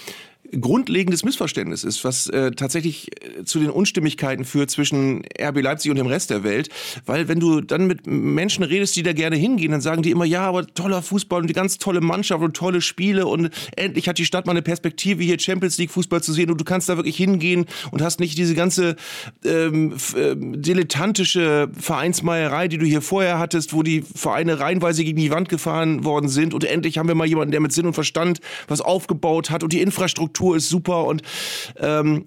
grundlegendes Missverständnis ist, was äh, tatsächlich äh, zu den Unstimmigkeiten führt zwischen RB Leipzig und dem Rest der Welt. Weil wenn du dann mit Menschen redest, die da gerne hingehen, dann sagen die immer, ja, aber toller Fußball und die ganz tolle Mannschaft und tolle Spiele und endlich hat die Stadt mal eine Perspektive, hier Champions League Fußball zu sehen und du kannst da wirklich hingehen und hast nicht diese ganze ähm, äh, dilettantische Vereinsmeierei, die du hier vorher hattest, wo die Vereine reihenweise gegen die Wand gefahren worden sind und endlich haben wir mal jemanden, der mit Sinn und Verstand was aufgebaut hat und die Infrastruktur Struktur ist super und ähm,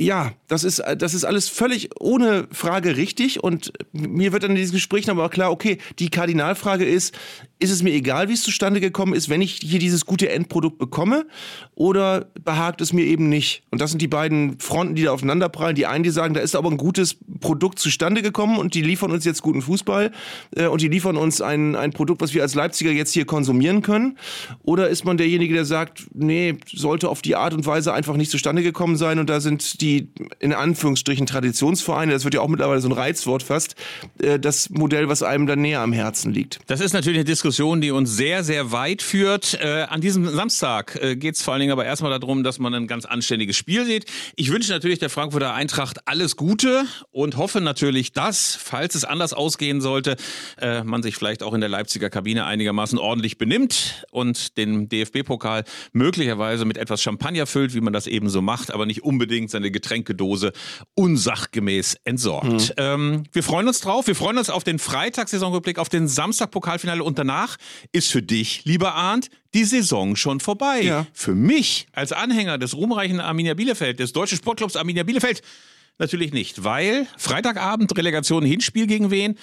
ja, das ist, das ist alles völlig ohne Frage richtig. Und mir wird dann in diesen Gesprächen aber klar, okay, die Kardinalfrage ist, ist es mir egal, wie es zustande gekommen ist, wenn ich hier dieses gute Endprodukt bekomme? Oder behagt es mir eben nicht? Und das sind die beiden Fronten, die da aufeinanderprallen. Die einen, die sagen, da ist aber ein gutes Produkt zustande gekommen und die liefern uns jetzt guten Fußball äh, und die liefern uns ein, ein Produkt, was wir als Leipziger jetzt hier konsumieren können. Oder ist man derjenige, der sagt, nee, sollte auf die Art und Weise einfach nicht zustande gekommen sein und da sind die in Anführungsstrichen Traditionsvereine, das wird ja auch mittlerweile so ein Reizwort fast, äh, das Modell, was einem dann näher am Herzen liegt. Das ist natürlich eine Diskussion, die uns sehr, sehr weit führt. Äh, an diesem Samstag äh, geht es vor allen Dingen aber erstmal darum, dass man ein ganz anständiges Spiel sieht. Ich wünsche natürlich der Frankfurter Eintracht alles Gute und hoffe natürlich, dass, falls es anders ausgehen sollte, äh, man sich vielleicht auch in der Leipziger Kabine einigermaßen ordentlich benimmt und den DFB-Pokal möglicherweise mit etwas Champagner füllt, wie man das eben so macht, aber nicht unbedingt seine Getränkedose unsachgemäß entsorgt. Mhm. Ähm, wir freuen uns drauf. Wir freuen uns auf den Freitag-Saisonrückblick, auf den Samstag-Pokalfinale und danach ist für dich, lieber Arndt, die Saison schon vorbei. Ja. Für mich als Anhänger des ruhmreichen Arminia Bielefeld, des deutschen Sportclubs Arminia Bielefeld, natürlich nicht, weil Freitagabend Relegation Hinspiel gegen wen,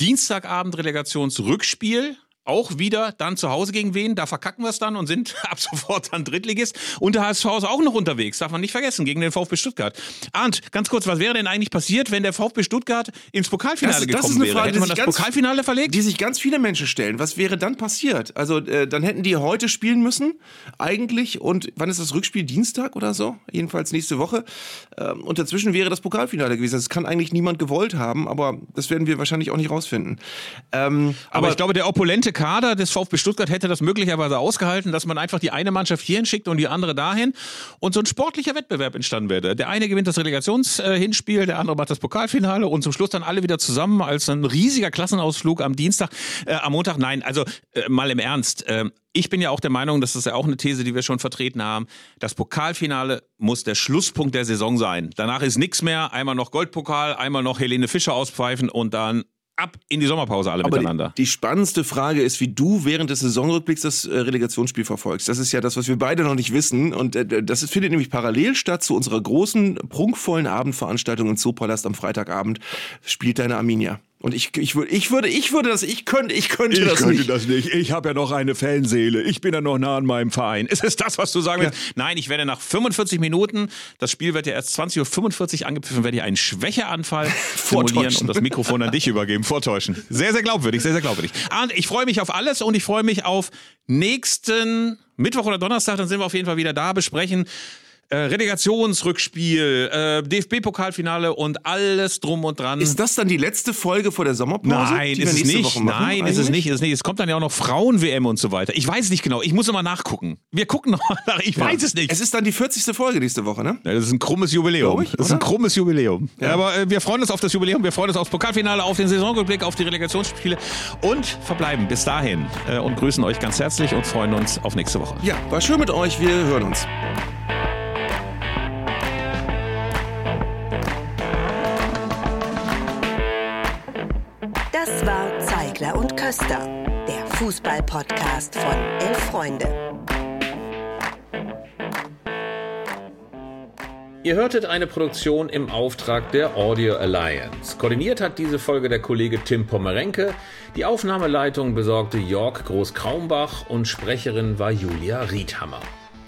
Dienstagabend Relegationsrückspiel auch wieder dann zu Hause gegen wen? Da verkacken wir es dann und sind ab sofort dann Drittligist. Und der HSV ist auch noch unterwegs, darf man nicht vergessen, gegen den VfB Stuttgart. Arndt, ganz kurz, was wäre denn eigentlich passiert, wenn der VfB Stuttgart ins Pokalfinale das, gekommen das ist eine wäre? Frage, Hätte man das ganz, Pokalfinale verlegt? Die sich ganz viele Menschen stellen. Was wäre dann passiert? Also äh, dann hätten die heute spielen müssen, eigentlich. Und wann ist das Rückspiel? Dienstag oder so? Jedenfalls nächste Woche. Ähm, und dazwischen wäre das Pokalfinale gewesen. Das kann eigentlich niemand gewollt haben, aber das werden wir wahrscheinlich auch nicht rausfinden. Ähm, aber, aber ich glaube, der opulente Kader des VfB Stuttgart hätte das möglicherweise ausgehalten, dass man einfach die eine Mannschaft hierhin schickt und die andere dahin und so ein sportlicher Wettbewerb entstanden wäre. Der eine gewinnt das Relegationshinspiel, der andere macht das Pokalfinale und zum Schluss dann alle wieder zusammen als ein riesiger Klassenausflug am Dienstag, äh, am Montag. Nein, also äh, mal im Ernst. Äh, ich bin ja auch der Meinung, das ist ja auch eine These, die wir schon vertreten haben. Das Pokalfinale muss der Schlusspunkt der Saison sein. Danach ist nichts mehr. Einmal noch Goldpokal, einmal noch Helene Fischer auspfeifen und dann ab in die Sommerpause alle Aber miteinander. Die, die, spannendste Frage ist, wie du während des Saisonrückblicks das äh, Relegationsspiel verfolgst. Das ist ja das, was wir beide noch nicht wissen. Und äh, das findet nämlich parallel statt zu unserer großen, prunkvollen Abendveranstaltung im Zoopalast am Freitagabend. Spielt deine Arminia. Und ich, ich, würde, ich würde, ich würde das, ich könnte, ich könnte ich das könnte nicht. das nicht. Ich habe ja noch eine Fanseele. Ich bin ja noch nah an meinem Verein. Ist es das, was du sagen willst? Ja. Nein, ich werde nach 45 Minuten, das Spiel wird ja erst 20.45 Uhr angepfiffen, werde ich einen Schwächeanfall simulieren und das Mikrofon an dich übergeben, vortäuschen. Sehr, sehr glaubwürdig, sehr, sehr glaubwürdig. Und ich freue mich auf alles und ich freue mich auf nächsten Mittwoch oder Donnerstag, dann sind wir auf jeden Fall wieder da, besprechen äh, Relegationsrückspiel, äh, DFB-Pokalfinale und alles drum und dran. Ist das dann die letzte Folge vor der Sommerpause? Nein, ist es nicht. Machen, Nein, ist es nicht, ist es nicht. Es kommt dann ja auch noch Frauen-WM und so weiter. Ich weiß nicht genau. Ich muss immer nachgucken. Wir gucken noch mal nach. Ich weiß es nicht. Es ist dann die 40. Folge nächste Woche, ne? Ja, das ist ein krummes Jubiläum. Ich, das ist ein krummes Jubiläum. Ja. Aber äh, wir freuen uns auf das Jubiläum, wir freuen uns aufs Pokalfinale, auf den Saisonrückblick, auf die Relegationsspiele und verbleiben bis dahin äh, und grüßen euch ganz herzlich und freuen uns auf nächste Woche. Ja, war schön mit euch. Wir hören uns. Das war Zeigler und Köster, der Fußball-Podcast von Elf Freunde. Ihr hörtet eine Produktion im Auftrag der Audio Alliance. Koordiniert hat diese Folge der Kollege Tim Pommerenke. Die Aufnahmeleitung besorgte Jörg Groß-Kraumbach und Sprecherin war Julia Riedhammer.